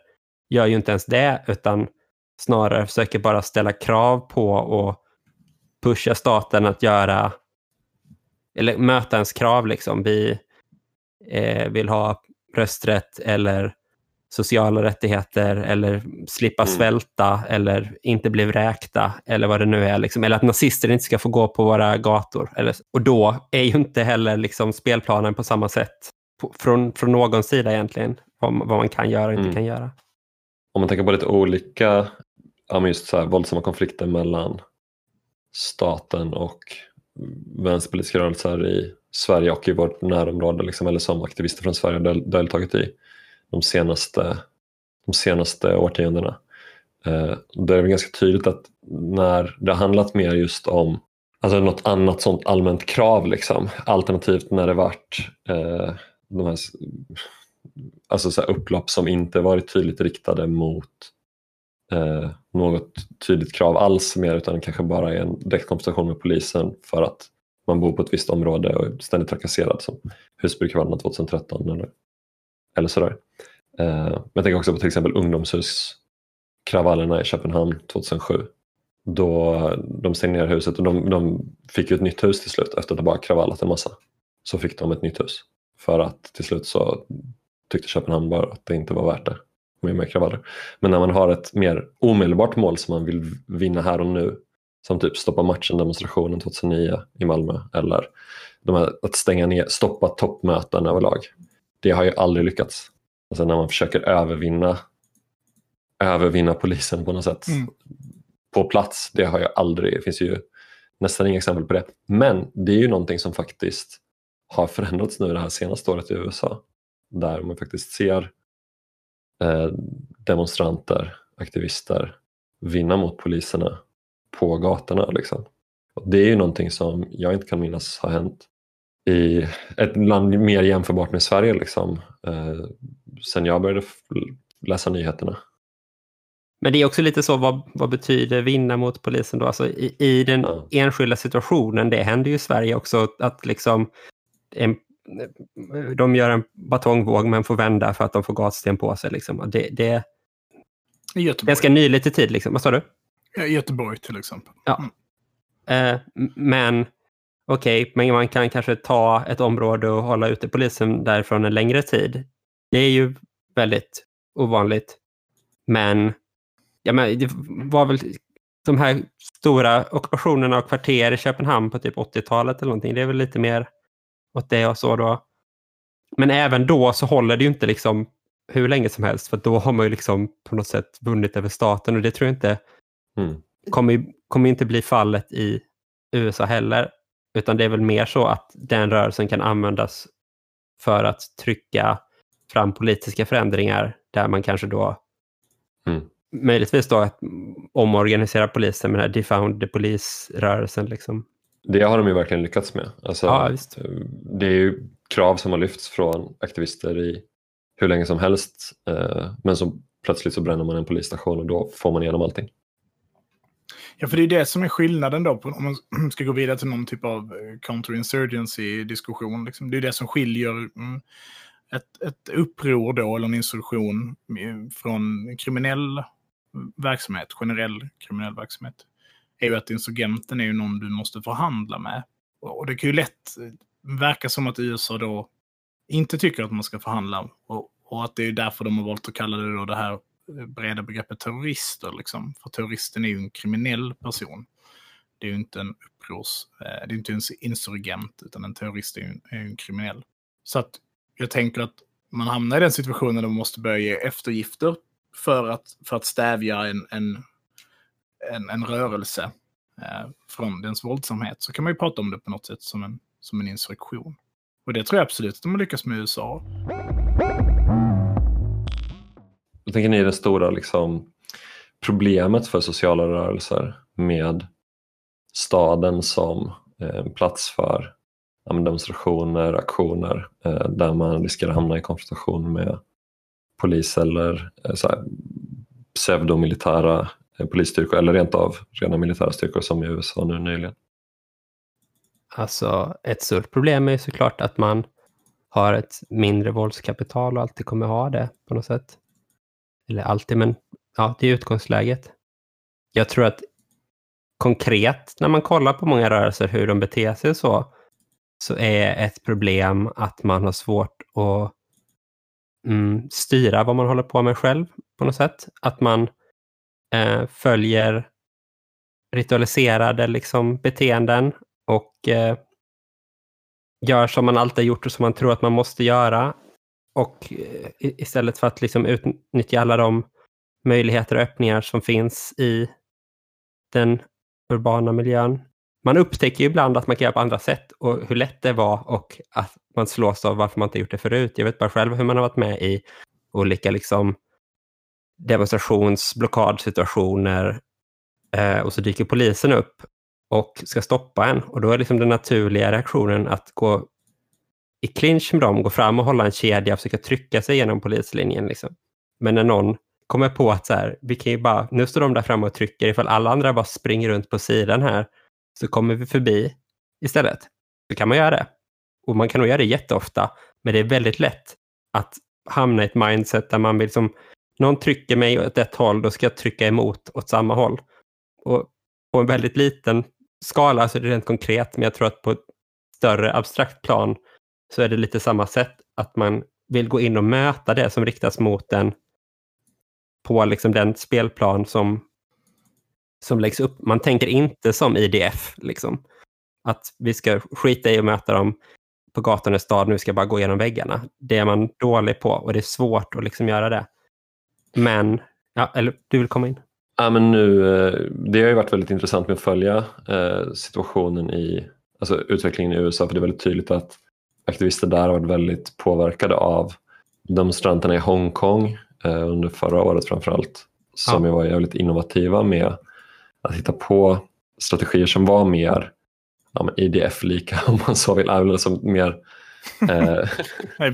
gör ju inte ens det, utan snarare försöker bara ställa krav på och pusha staten att göra, eller möta ens krav. Liksom. Vi eh, vill ha rösträtt eller sociala rättigheter eller slippa mm. svälta eller inte bli vräkta eller vad det nu är. Liksom. Eller att nazister inte ska få gå på våra gator. Eller, och då är ju inte heller liksom spelplanen på samma sätt på, från, från någon sida egentligen vad, vad man kan göra och inte mm. kan göra.
Om man tänker på lite olika ja, just så här, våldsamma konflikter mellan staten och vänsterpolitiska rörelser i Sverige och i vårt närområde liksom, eller som aktivister från Sverige har deltagit i de senaste, de senaste årtiondena. Eh, då är det ganska tydligt att när det har handlat mer just om alltså något annat sånt allmänt krav, liksom, alternativt när det varit eh, de här, alltså så här upplopp som inte varit tydligt riktade mot eh, något tydligt krav alls mer utan kanske bara är en direkt med polisen för att man bor på ett visst område och är ständigt trakasserad som Husbykravallerna 2013 eller, eller sådär. Eh, men jag tänker också på till exempel ungdomshuskravallerna i Köpenhamn 2007 då de stängde ner huset och de, de fick ju ett nytt hus till slut efter att ha bara kravallat en massa. Så fick de ett nytt hus för att till slut så tyckte Köpenhamn bara att det inte var värt det med mer kravaller. Men när man har ett mer omedelbart mål som man vill vinna här och nu Som typ stoppa matchen-demonstrationen 2009 i Malmö eller här, att stänga ner, stoppa toppmöten överlag. Det har ju aldrig lyckats. Alltså när man försöker övervinna, övervinna polisen på något sätt mm. på plats. Det har ju aldrig, det finns ju nästan inga exempel på det. Men det är ju någonting som faktiskt har förändrats nu det här senaste året i USA. Där man faktiskt ser demonstranter, aktivister vinna mot poliserna på gatorna. Liksom. Och det är ju någonting som jag inte kan minnas har hänt i ett land mer jämförbart med Sverige liksom, eh, sen jag började läsa nyheterna.
Men det är också lite så, vad, vad betyder vinna mot polisen då? Alltså i, i den ja. enskilda situationen, det händer ju i Sverige också, att liksom en, de gör en batongvåg men får vända för att de får gatsten på sig. Liksom. Det, det,
Göteborg.
ganska nyligt i tid. Liksom. Vad sa du?
Göteborg till exempel.
Ja. Mm. Eh, men okej, okay, men man kan kanske ta ett område och hålla ute polisen därifrån en längre tid. Det är ju väldigt ovanligt. Men, ja, men det var väl de här stora ockupationerna av kvarter i Köpenhamn på typ 80-talet eller någonting. Det är väl lite mer åt det och så då. Men även då så håller det ju inte liksom hur länge som helst för då har man ju liksom på något sätt vunnit över staten och det tror jag inte mm. kommer, kommer inte bli fallet i USA heller. Utan det är väl mer så att den rörelsen kan användas för att trycka fram politiska förändringar där man kanske då mm. möjligtvis då att omorganisera polisen med den här defound the police-rörelsen. Liksom.
Det har de ju verkligen lyckats med. Alltså, ja, det är ju krav som har lyfts från aktivister i hur länge som helst eh, men så plötsligt så bränner man en polisstation och då får man igenom allting.
Ja, för det är det som är skillnaden då, på, om man ska gå vidare till någon typ av eh, counterinsurgency-diskussion. Liksom. Det är det som skiljer mm, ett, ett uppror då, eller en insurrektion mm, från kriminell verksamhet, generell kriminell verksamhet, är ju att insurgenten är ju någon du måste förhandla med. Och det kan ju lätt verka som att USA då inte tycker att man ska förhandla. Och, och att det är därför de har valt att kalla det då det här eh, breda begreppet terrorister. Liksom. För terroristen är ju en kriminell person. Det är ju inte en upprors... Eh, det är inte en insurgent, utan en terrorist är ju en, är en kriminell. Så att jag tänker att man hamnar i den situationen där man måste börja ge eftergifter för att, för att stävja en, en, en, en rörelse eh, från dens våldsamhet. Så kan man ju prata om det på något sätt som en, som en insurrektion. Och det tror jag absolut att de har lyckats med i USA.
Jag tänker ni är det stora liksom, problemet för sociala rörelser med staden som eh, en eh, plats för demonstrationer, aktioner eh, där man riskerar att hamna i konfrontation med polis eller eh, pseudomilitära polisstyrkor eller rent av rena militära styrkor som i USA nu nyligen.
Alltså ett stort problem är såklart att man har ett mindre våldskapital och alltid kommer ha det på något sätt. Eller alltid, men ja, det är utgångsläget. Jag tror att konkret när man kollar på många rörelser hur de beter sig så, så är ett problem att man har svårt att mm, styra vad man håller på med själv på något sätt. Att man eh, följer ritualiserade liksom, beteenden och eh, gör som man alltid gjort och som man tror att man måste göra. Och eh, istället för att liksom utnyttja alla de möjligheter och öppningar som finns i den urbana miljön. Man upptäcker ju ibland att man kan göra på andra sätt och hur lätt det var och att man slås av varför man inte gjort det förut. Jag vet bara själv hur man har varit med i olika liksom demonstrationsblockadsituationer eh, och så dyker polisen upp och ska stoppa en. Och då är liksom den naturliga reaktionen att gå i clinch med dem, gå fram och hålla en kedja och försöka trycka sig genom polislinjen. Liksom. Men när någon kommer på att så här, vi kan ju bara, nu står de där framme och trycker, ifall alla andra bara springer runt på sidan här så kommer vi förbi istället. Så kan man göra det. Och man kan nog göra det jätteofta, men det är väldigt lätt att hamna i ett mindset där man vill som, någon trycker mig åt ett håll, då ska jag trycka emot åt samma håll. Och på en väldigt liten skala, så alltså det rent konkret, men jag tror att på ett större abstrakt plan så är det lite samma sätt att man vill gå in och möta det som riktas mot en på liksom den spelplan som, som läggs upp. Man tänker inte som IDF, liksom. att vi ska skita i att möta dem på gatan i staden, vi ska bara gå igenom väggarna. Det är man dålig på och det är svårt att liksom göra det. Men, ja, eller du vill komma in?
Ja, men nu, eh, det har ju varit väldigt intressant med att följa eh, situationen i alltså utvecklingen i USA för det är väldigt tydligt att aktivister där har varit väldigt påverkade av demonstranterna i Hongkong eh, under förra året framförallt som ja. var jävligt innovativa med att hitta på strategier som var mer ja, IDF-lika om man så vill, eller som mer
Eh.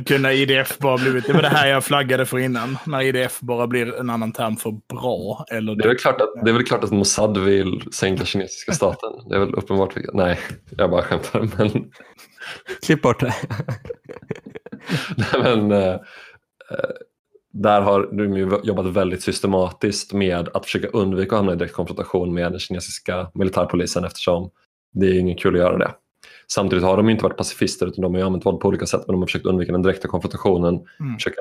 Kunde IDF bara blivit, det var det här jag flaggade för innan. När IDF bara blir en annan term för bra. Eller
det, är väl klart att, det är väl klart att Mossad vill sänka kinesiska staten. Det är väl uppenbart. Nej, jag bara skämtar. Men...
Klipp bort det.
Nej, men, eh, där har de jobbat väldigt systematiskt med att försöka undvika att hamna i direkt konfrontation med den kinesiska militärpolisen eftersom det är ingen kul att göra det. Samtidigt har de inte varit pacifister utan de har använt våld på olika sätt men de har försökt undvika den direkta konfrontationen, mm. försöka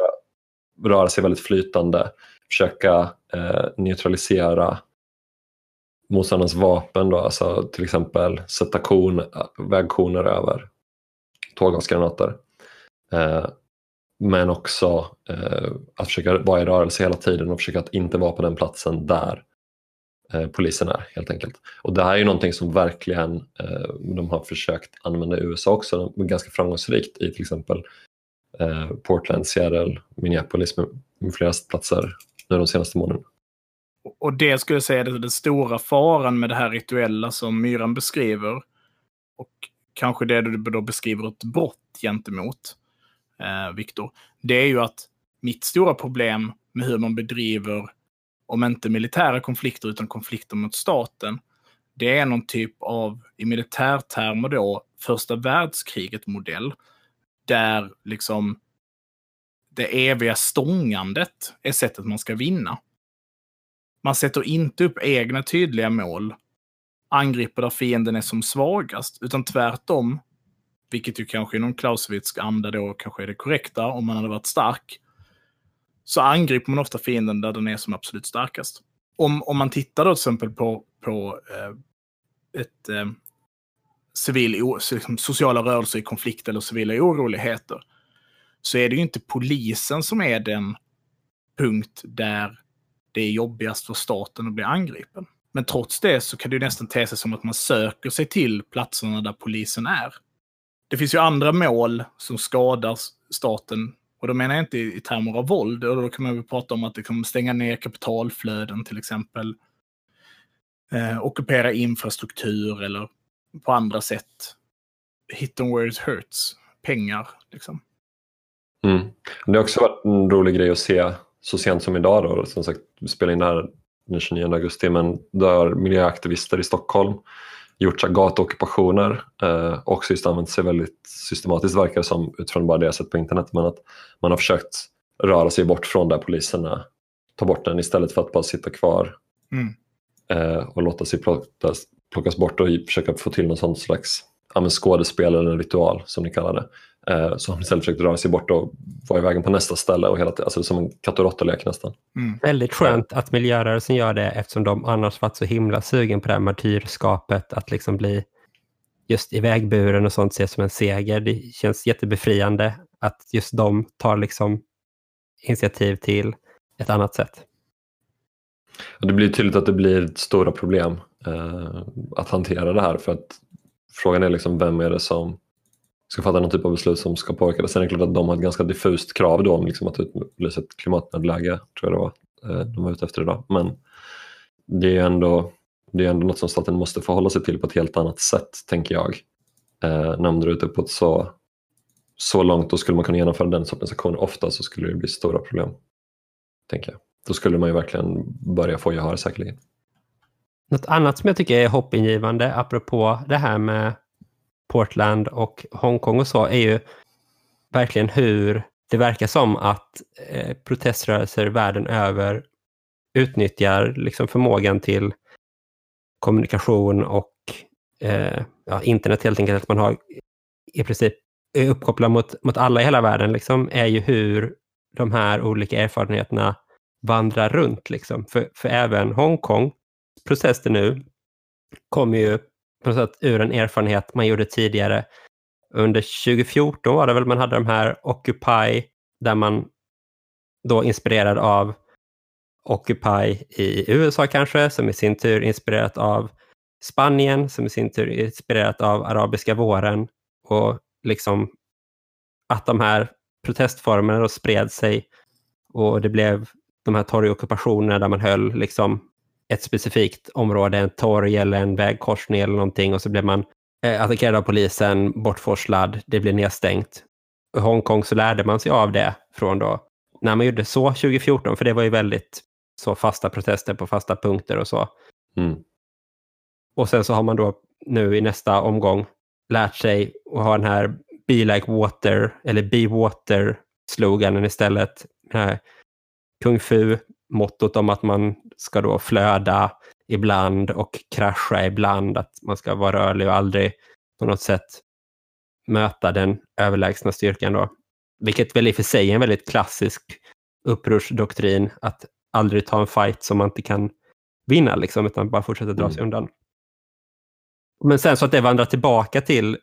röra sig väldigt flytande, försöka eh, neutralisera motståndarens vapen, då, alltså till exempel sätta kon, vägkoner över tårgasgranater. Eh, men också eh, att försöka vara i rörelse hela tiden och försöka att inte vara på den platsen där Eh, polisen är helt enkelt. Och det här är ju någonting som verkligen eh, de har försökt använda i USA också, ganska framgångsrikt i till exempel eh, Portland, Seattle, Minneapolis med, med flera platser nu de senaste månaderna.
Och det skulle jag säga är den stora faran med det här rituella som Myran beskriver. Och kanske det du då beskriver ett brott gentemot, eh, Viktor. Det är ju att mitt stora problem med hur man bedriver om inte militära konflikter utan konflikter mot staten. Det är någon typ av, i militärtermer då, första världskriget-modell. Där liksom det eviga stångandet är sättet man ska vinna. Man sätter inte upp egna tydliga mål, angriper där fienden är som svagast, utan tvärtom, vilket ju kanske i någon Clausewitzk anda då kanske är det korrekta om man hade varit stark, så angriper man ofta fienden där den är som absolut starkast. Om, om man tittar då till exempel på, på eh, ett eh, civil, liksom sociala rörelser i konflikt eller civila oroligheter, så är det ju inte polisen som är den punkt där det är jobbigast för staten att bli angripen. Men trots det så kan det ju nästan te sig som att man söker sig till platserna där polisen är. Det finns ju andra mål som skadar staten och då menar jag inte i, i termer av våld, och då kan man väl prata om att det kommer stänga ner kapitalflöden till exempel. Eh, ockupera infrastruktur eller på andra sätt. Hit them where it hurts. Pengar, liksom.
Mm. Det har också varit en rolig grej att se så sent som idag då, som sagt, vi spelar in det här den 29 augusti, men där miljöaktivister i Stockholm gjort gatuockupationer eh, också just använt sig väldigt systematiskt verkar som utifrån bara det jag sett på internet. Men att man har försökt röra sig bort från där poliserna tar bort den istället för att bara sitta kvar mm. eh, och låta sig plockas, plockas bort och försöka få till någon sån slags ja, skådespel eller ritual som ni kallar det. Eh, så de istället försökt röra sig bort och vara i vägen på nästa ställe. Och hela, alltså som en katt och råttalek nästan.
Mm. Väldigt skönt att miljörörelsen gör det eftersom de annars varit så himla sugen på det här martyrskapet. Att liksom bli just i vägburen och sånt ses som en seger. Det känns jättebefriande att just de tar liksom initiativ till ett annat sätt.
Det blir tydligt att det blir stora problem eh, att hantera det här för att frågan är liksom vem är det som ska fatta någon typ av beslut som ska påverka det. Sen är det klart att de har ett ganska diffust krav då om liksom att utlysa ett klimatnödläge, tror jag det var, eh, de var ute efter idag. Men det är ändå, det är ändå något som staten måste förhålla sig till på ett helt annat sätt, tänker jag. Eh, när man drar ut det på ett så, så långt, då skulle man kunna genomföra den sortens aktioner ofta så skulle det bli stora problem, tänker jag. Då skulle man ju verkligen börja få gehör säkerligen.
Något annat som jag tycker är hoppingivande, apropå det här med Portland och Hongkong och så, är ju verkligen hur det verkar som att eh, proteströrelser världen över utnyttjar liksom förmågan till kommunikation och eh, ja, internet helt enkelt. Att man har i princip eh, är uppkopplad mot, mot alla i hela världen, liksom, är ju hur de här olika erfarenheterna vandrar runt. Liksom. För, för även Hongkong processen nu kommer ju på något sätt ur en erfarenhet man gjorde tidigare. Under 2014 var det väl man hade de här Occupy där man då inspirerad av Occupy i USA kanske, som i sin tur inspirerat av Spanien, som i sin tur inspirerat av arabiska våren och liksom att de här protestformerna då spred sig och det blev de här torgockupationerna där man höll liksom ett specifikt område, en torg eller en vägkorsning eller någonting och så blev man eh, attackerad av polisen, bortforslad, det blev nedstängt. I Hongkong så lärde man sig av det från då när man gjorde så 2014, för det var ju väldigt så fasta protester på fasta punkter och så.
Mm.
Och sen så har man då nu i nästa omgång lärt sig att ha den här Be like water eller Be water-sloganen istället. Den här Kung Fu-mottot om att man ska då flöda ibland och krascha ibland, att man ska vara rörlig och aldrig på något sätt möta den överlägsna styrkan då. Vilket väl i och för sig är en väldigt klassisk upprorsdoktrin, att aldrig ta en fight som man inte kan vinna, liksom, utan bara fortsätta dra sig mm. undan. Men sen så att det vandrar tillbaka till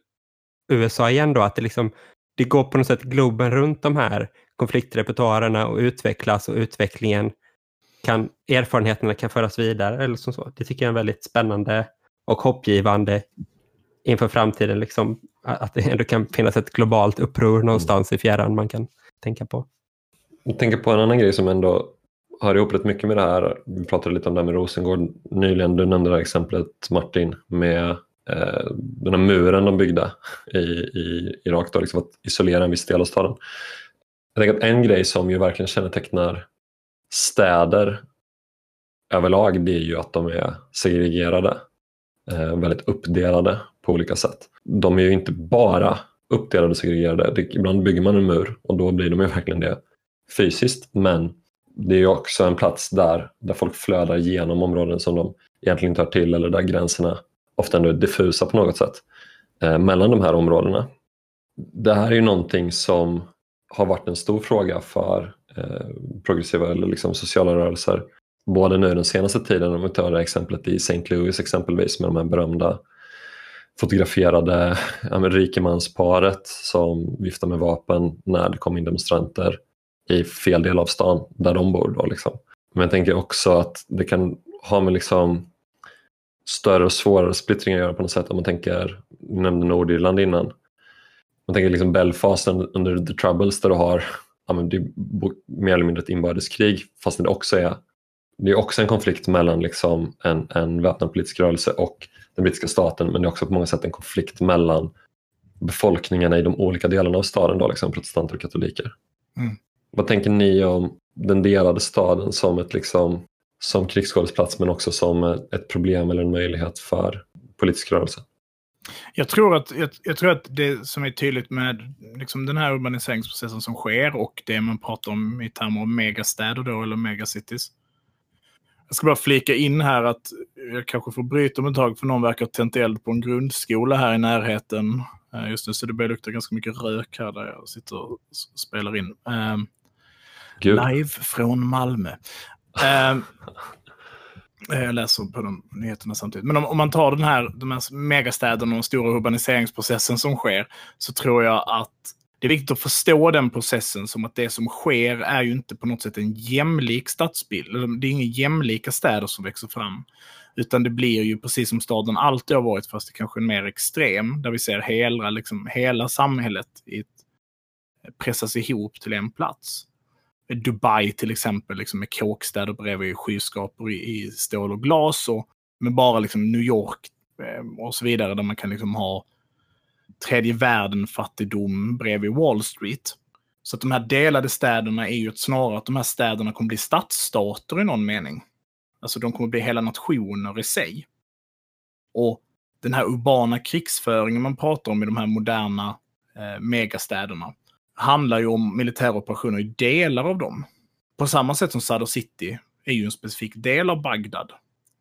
USA igen då, att det, liksom, det går på något sätt Globen runt de här konfliktrepertoarerna och utvecklas och utvecklingen kan, erfarenheterna kan föras vidare. Eller som så. Det tycker jag är väldigt spännande och hoppgivande inför framtiden. Liksom, att det ändå kan finnas ett globalt uppror någonstans i fjärran man kan tänka på.
Jag tänker på en annan grej som ändå hör ihop rätt mycket med det här. Vi pratade lite om det här med Rosengård nyligen. Du nämnde det här exemplet Martin med eh, den här muren de byggde i, i Irak då, liksom att isolera en viss del av staden. Jag tänker att en grej som ju verkligen kännetecknar städer överlag det är ju att de är segregerade. Eh, väldigt uppdelade på olika sätt. De är ju inte bara uppdelade och segregerade. Det, ibland bygger man en mur och då blir de ju verkligen det fysiskt men det är ju också en plats där, där folk flödar genom områden som de egentligen inte hör till eller där gränserna ofta ändå är diffusa på något sätt eh, mellan de här områdena. Det här är ju någonting som har varit en stor fråga för Eh, progressiva eller liksom sociala rörelser både nu den senaste tiden, om vi tar det exemplet i St. Louis exempelvis med de här berömda fotograferade ja, rikemansparet som viftar med vapen när det kom in demonstranter i fel del av stan där de bor. Då, liksom. Men jag tänker också att det kan ha med liksom större och svårare splittringar att göra på något sätt. Om man tänker, du nämnde Nordirland innan. Man tänker liksom Belfast under the troubles där du har ja, men det är mer eller mindre ett inbördeskrig fast det också är det är också en konflikt mellan liksom en, en väpnad politisk rörelse och den brittiska staten men det är också på många sätt en konflikt mellan befolkningarna i de olika delarna av staden, då, liksom protestanter och katoliker. Mm. Vad tänker ni om den delade staden som, ett, liksom, som krigsskådesplats men också som ett problem eller en möjlighet för politisk rörelse?
Jag tror, att, jag, jag, tror att det som är tydligt med liksom den här urbaniseringsprocessen som sker och det man pratar om i termer av megastäder då, eller megacities. Jag ska bara flika in här att jag kanske får bryta om ett tag för någon verkar ha tänt eld på en grundskola här i närheten. Eh, just nu så det börjar lukta ganska mycket rök här där jag sitter och spelar in. Um, live från Malmö. Um, Eh, jag läser på de nyheterna samtidigt. Men om, om, man tar den här, de här megastäderna och den stora urbaniseringsprocessen som sker så tror jag att det är viktigt att förstå den processen som att det som sker är ju inte på något sätt en jämlik stadsbild. Det är inga jämlika städer som växer fram. Utan det blir ju precis som staden alltid har varit, fast det kanske är mer extrem. Där vi ser hela, liksom, hela samhället i ett, pressas ihop till en plats. Dubai till exempel, liksom med kåkstäder bredvid skyskrapor i, i stål och glas. Och, men bara liksom New York eh, och så vidare, där man kan liksom ha tredje världen-fattigdom bredvid Wall Street. Så att de här delade städerna är ju snarare att de här städerna kommer bli stadsstater i någon mening. Alltså de kommer bli hela nationer i sig. Och den här urbana krigsföringen man pratar om i de här moderna eh, megastäderna handlar ju om militära operationer i delar av dem. På samma sätt som Sadr City är ju en specifik del av Bagdad.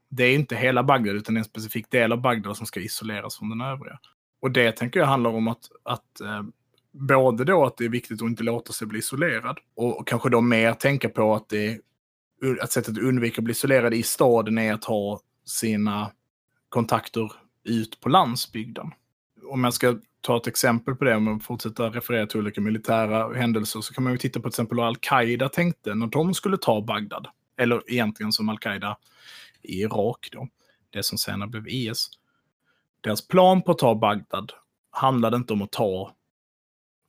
Det är inte hela Bagdad, utan det är en specifik del av Bagdad som ska isoleras från den övriga. Och det tänker jag handlar om att, att eh, både då att det är viktigt att inte låta sig bli isolerad och, och kanske då mer tänka på att det att sättet att undvika att bli isolerad i staden är att ha sina kontakter ut på landsbygden. Om jag ska ta ett exempel på det, om man fortsätter referera till olika militära händelser, så kan man ju titta på till exempel hur al-Qaida tänkte när de skulle ta Bagdad. Eller egentligen som al-Qaida i Irak då, det som senare blev IS. Deras plan på att ta Bagdad handlade inte om att ta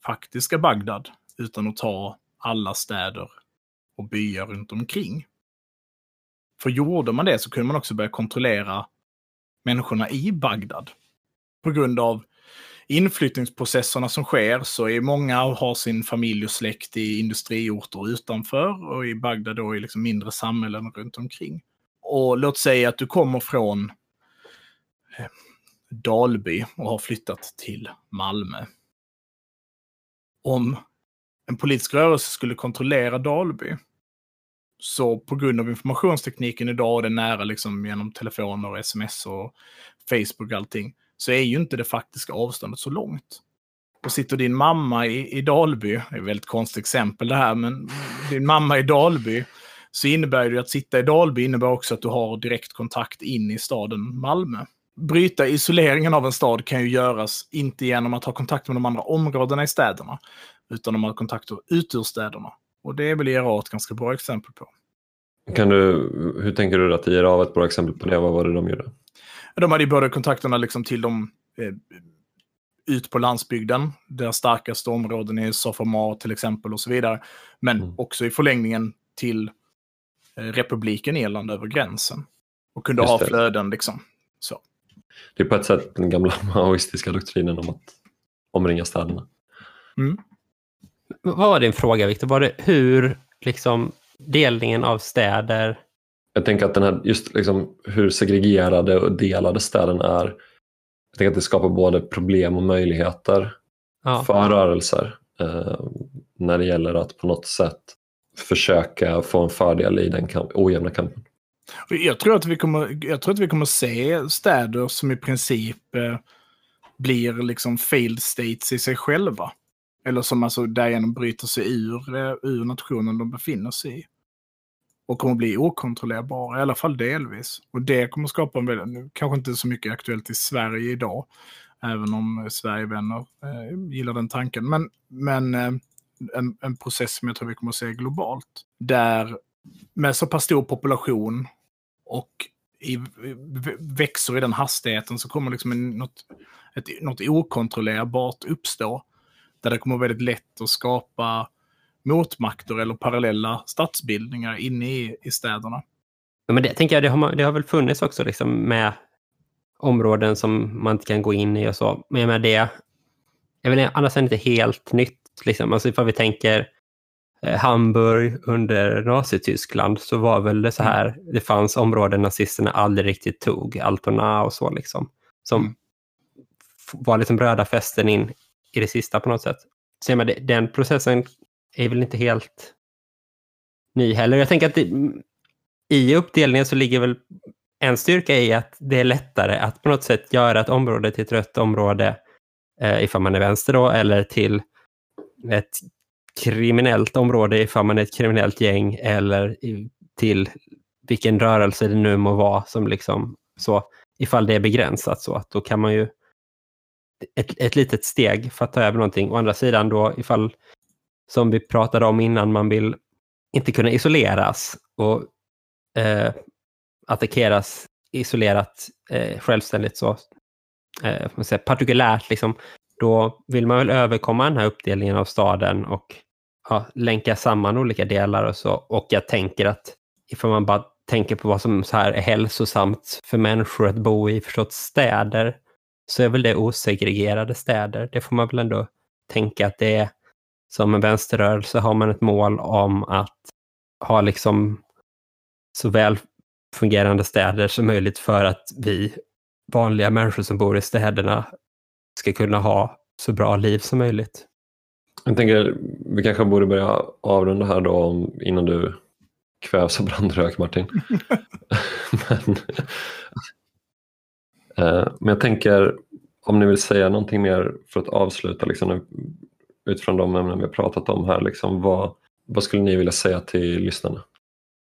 faktiska Bagdad, utan att ta alla städer och byar runt omkring. För gjorde man det så kunde man också börja kontrollera människorna i Bagdad. På grund av inflyttningsprocesserna som sker så är många har sin familj och släkt i industriorter utanför och i Bagdad då i liksom mindre samhällen runt omkring. Och låt säga att du kommer från eh, Dalby och har flyttat till Malmö. Om en politisk rörelse skulle kontrollera Dalby så på grund av informationstekniken idag och det nära liksom genom telefoner, och sms och Facebook och allting, så är ju inte det faktiska avståndet så långt. Och sitter din mamma i, i Dalby, det är ett väldigt konstigt exempel det här, men din mamma i Dalby, så innebär det att sitta i Dalby innebär också att du har direktkontakt in i staden Malmö. Bryta isoleringen av en stad kan ju göras inte genom att ha kontakt med de andra områdena i städerna, utan de har kontakter ut ur städerna. Och det är väl IRA ett ganska bra exempel på.
Kan du, hur tänker du att IRA var ett bra exempel på det? Vad var det de gjorde?
De hade ju både kontakterna liksom till de eh, ut på landsbygden, deras starkaste områden är Sofamar till exempel och så vidare. Men mm. också i förlängningen till eh, republiken Irland över gränsen. Och kunde Just ha det. flöden liksom. Så.
Det är på ett sätt den gamla maoistiska doktrinen om att omringa städerna.
Mm. Vad var din fråga Viktor? Var det hur liksom delningen av städer?
Jag tänker att den här, just liksom hur segregerade och delade städerna är. Jag tänker att det skapar både problem och möjligheter ja. för rörelser eh, när det gäller att på något sätt försöka få en fördel i den kamp ojämna kampen.
Jag tror, att vi kommer, jag tror att vi kommer se städer som i princip eh, blir liksom failed states i sig själva. Eller som alltså därigenom bryter sig ur, eh, ur nationen de befinner sig i. Och kommer bli okontrollerbara, i alla fall delvis. Och det kommer skapa en väldigt, kanske inte så mycket aktuellt i Sverige idag, även om eh, Sverigevänner eh, gillar den tanken. Men, men eh, en, en process som jag tror vi kommer att se globalt. Där med så pass stor population och i, växer i den hastigheten så kommer liksom en, något, ett, något okontrollerbart uppstå där det kommer vara väldigt lätt att skapa motmakter eller parallella stadsbildningar inne i, i städerna.
Ja, men det tänker jag, det har, det har väl funnits också liksom med områden som man inte kan gå in i och så. Men med det, jag inte, annars är det inte helt nytt. Liksom. Alltså ifall vi tänker eh, Hamburg under Nazityskland så var väl det så mm. här, det fanns områden nazisterna aldrig riktigt tog, Altona och så liksom. Som mm. var liksom röda fästen in i det sista på något sätt. Så men, den processen är väl inte helt ny heller. Jag tänker att det, i uppdelningen så ligger väl en styrka i att det är lättare att på något sätt göra ett område till ett rött område eh, ifall man är vänster då, eller till ett kriminellt område ifall man är ett kriminellt gäng eller till vilken rörelse det nu må vara som liksom så ifall det är begränsat så att då kan man ju ett, ett litet steg för att ta över någonting. Å andra sidan då ifall, som vi pratade om innan, man vill inte kunna isoleras och eh, attackeras isolerat, eh, självständigt så, eh, man säga, partikulärt, liksom, då vill man väl överkomma den här uppdelningen av staden och ja, länka samman olika delar och så. Och jag tänker att ifall man bara tänker på vad som så här är hälsosamt för människor att bo i, förstått städer, så är väl det osegregerade städer. Det får man väl ändå tänka att det är som en vänsterrörelse har man ett mål om att ha liksom så väl fungerande städer som möjligt för att vi vanliga människor som bor i städerna ska kunna ha så bra liv som möjligt.
Jag tänker vi kanske borde börja avrunda här då innan du kvävs av brandrök Martin. Men, Eh, men jag tänker om ni vill säga någonting mer för att avsluta liksom, utifrån de ämnen vi har pratat om här. Liksom, vad, vad skulle ni vilja säga till lyssnarna?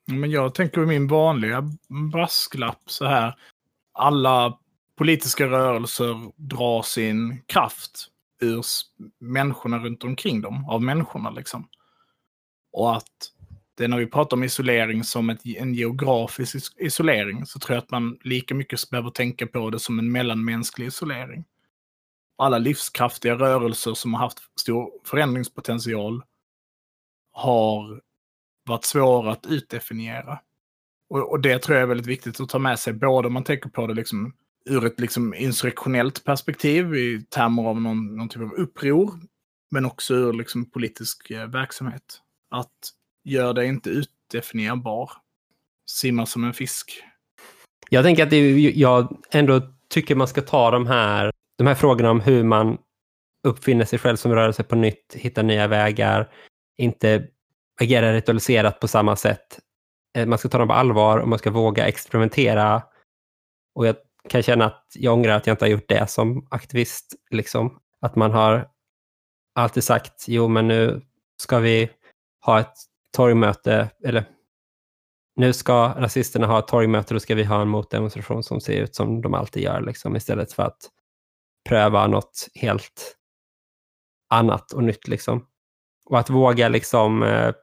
Men jag tänker min vanliga brasklapp så här. Alla politiska rörelser drar sin kraft ur människorna runt omkring dem, av människorna liksom. Och att det när vi pratar om isolering som ett, en geografisk isolering så tror jag att man lika mycket behöver tänka på det som en mellanmänsklig isolering. Alla livskraftiga rörelser som har haft stor förändringspotential har varit svåra att utdefiniera. Och, och, det tror jag är väldigt viktigt att ta med sig, både om man tänker på det liksom ur ett liksom insurrektionellt perspektiv i termer av någon, någon typ av uppror, men också ur liksom politisk eh, verksamhet. Att gör det inte utdefinierbar. Simma som en fisk.
Jag tänker att det, jag ändå tycker man ska ta de här, de här frågorna om hur man uppfinner sig själv som rörelse på nytt, hittar nya vägar, inte agera ritualiserat på samma sätt. Eh, man ska ta dem på allvar och man ska våga experimentera. Och jag kan känna att jag ångrar att jag inte har gjort det som aktivist. Liksom. Att man har alltid sagt, jo men nu ska vi ha ett torgmöte, eller nu ska rasisterna ha ett torgmöte, då ska vi ha en motdemonstration som ser ut som de alltid gör, liksom, istället för att pröva något helt annat och nytt. Liksom. Och att våga liksom eh,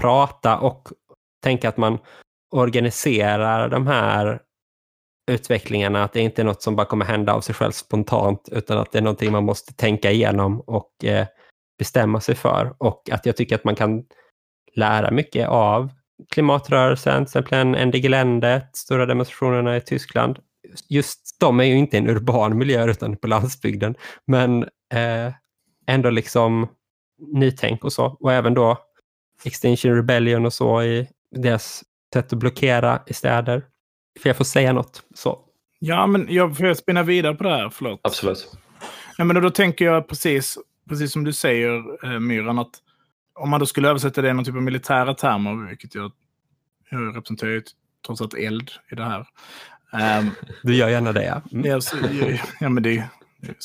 prata och tänka att man organiserar de här utvecklingarna, att det inte är något som bara kommer hända av sig själv spontant, utan att det är någonting man måste tänka igenom och eh, bestämma sig för. Och att jag tycker att man kan lära mycket av klimatrörelsen, till exempel ND Geländet, stora demonstrationerna i Tyskland. Just de är ju inte en urban miljö utan på landsbygden, men eh, ändå liksom nytänk och så. Och även då Extinction Rebellion och så i deras sätt att blockera i städer. För jag får säga något så.
Ja, men jag får spinna vidare på det här, förlåt.
Absolut.
Ja, men då tänker jag precis, precis som du säger, eh, Myran, att om man då skulle översätta det i någon typ av militära termer, vilket jag, jag representerar ju trots allt eld i det här.
Um, du gör gärna det, ja.
Mm. Ja, så, ja, men det,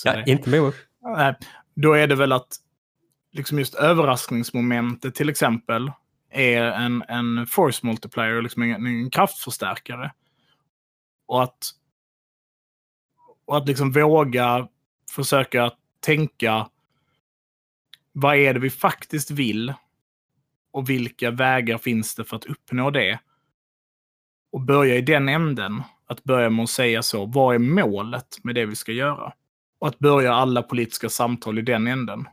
ja, det. Inte med
Nej, Då är det väl att liksom just överraskningsmomentet till exempel är en, en force multiplier, liksom en, en kraftförstärkare. Och att, och att liksom våga försöka tänka vad är det vi faktiskt vill? Och vilka vägar finns det för att uppnå det? Och börja i den änden. Att börja med att säga så. Vad är målet med det vi ska göra? Och att börja alla politiska samtal i den änden.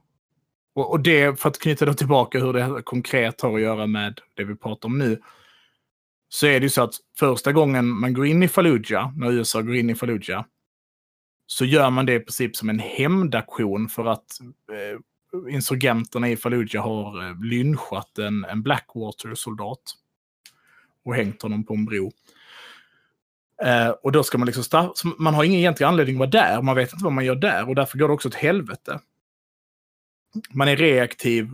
Och, och det, för att knyta då tillbaka hur det konkret har att göra med det vi pratar om nu. Så är det ju så att första gången man går in i Fallujah, när USA går in i Fallujah, så gör man det i princip som en hämndaktion för att eh, insurgenterna i Fallujah har eh, lynchat en, en Blackwater-soldat och hängt honom på en bro. Eh, och då ska man liksom starta, man har ingen egentlig anledning att vara där, man vet inte vad man gör där och därför går det också åt helvete. Man är reaktiv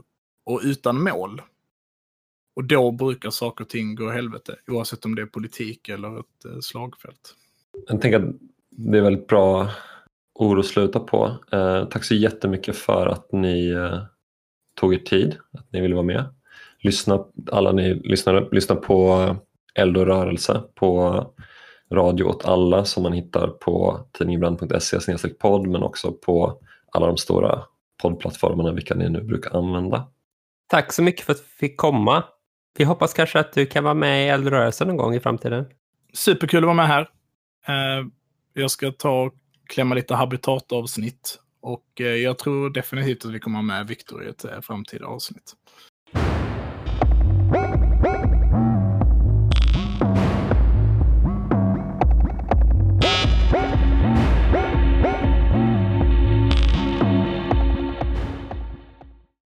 och utan mål. Och då brukar saker och ting gå åt helvete, oavsett om det är politik eller ett eh, slagfält.
Jag tänker att det är väldigt bra ord att sluta på. Eh, tack så jättemycket för att ni eh, tog er tid, att ni ville vara med. Lyssna, alla ni lyssnare, lyssna på eh, Eld och rörelse på Radio åt alla som man hittar på tidningenbrand.se podd men också på alla de stora poddplattformarna vilka ni nu brukar använda.
Tack så mycket för att vi fick komma. Vi hoppas kanske att du kan vara med i Eldrörelsen någon gång i framtiden.
Superkul att vara med här. Eh, jag ska ta klämma lite habitatavsnitt. Och eh, jag tror definitivt att vi kommer ha med Viktor i ett eh, framtida avsnitt.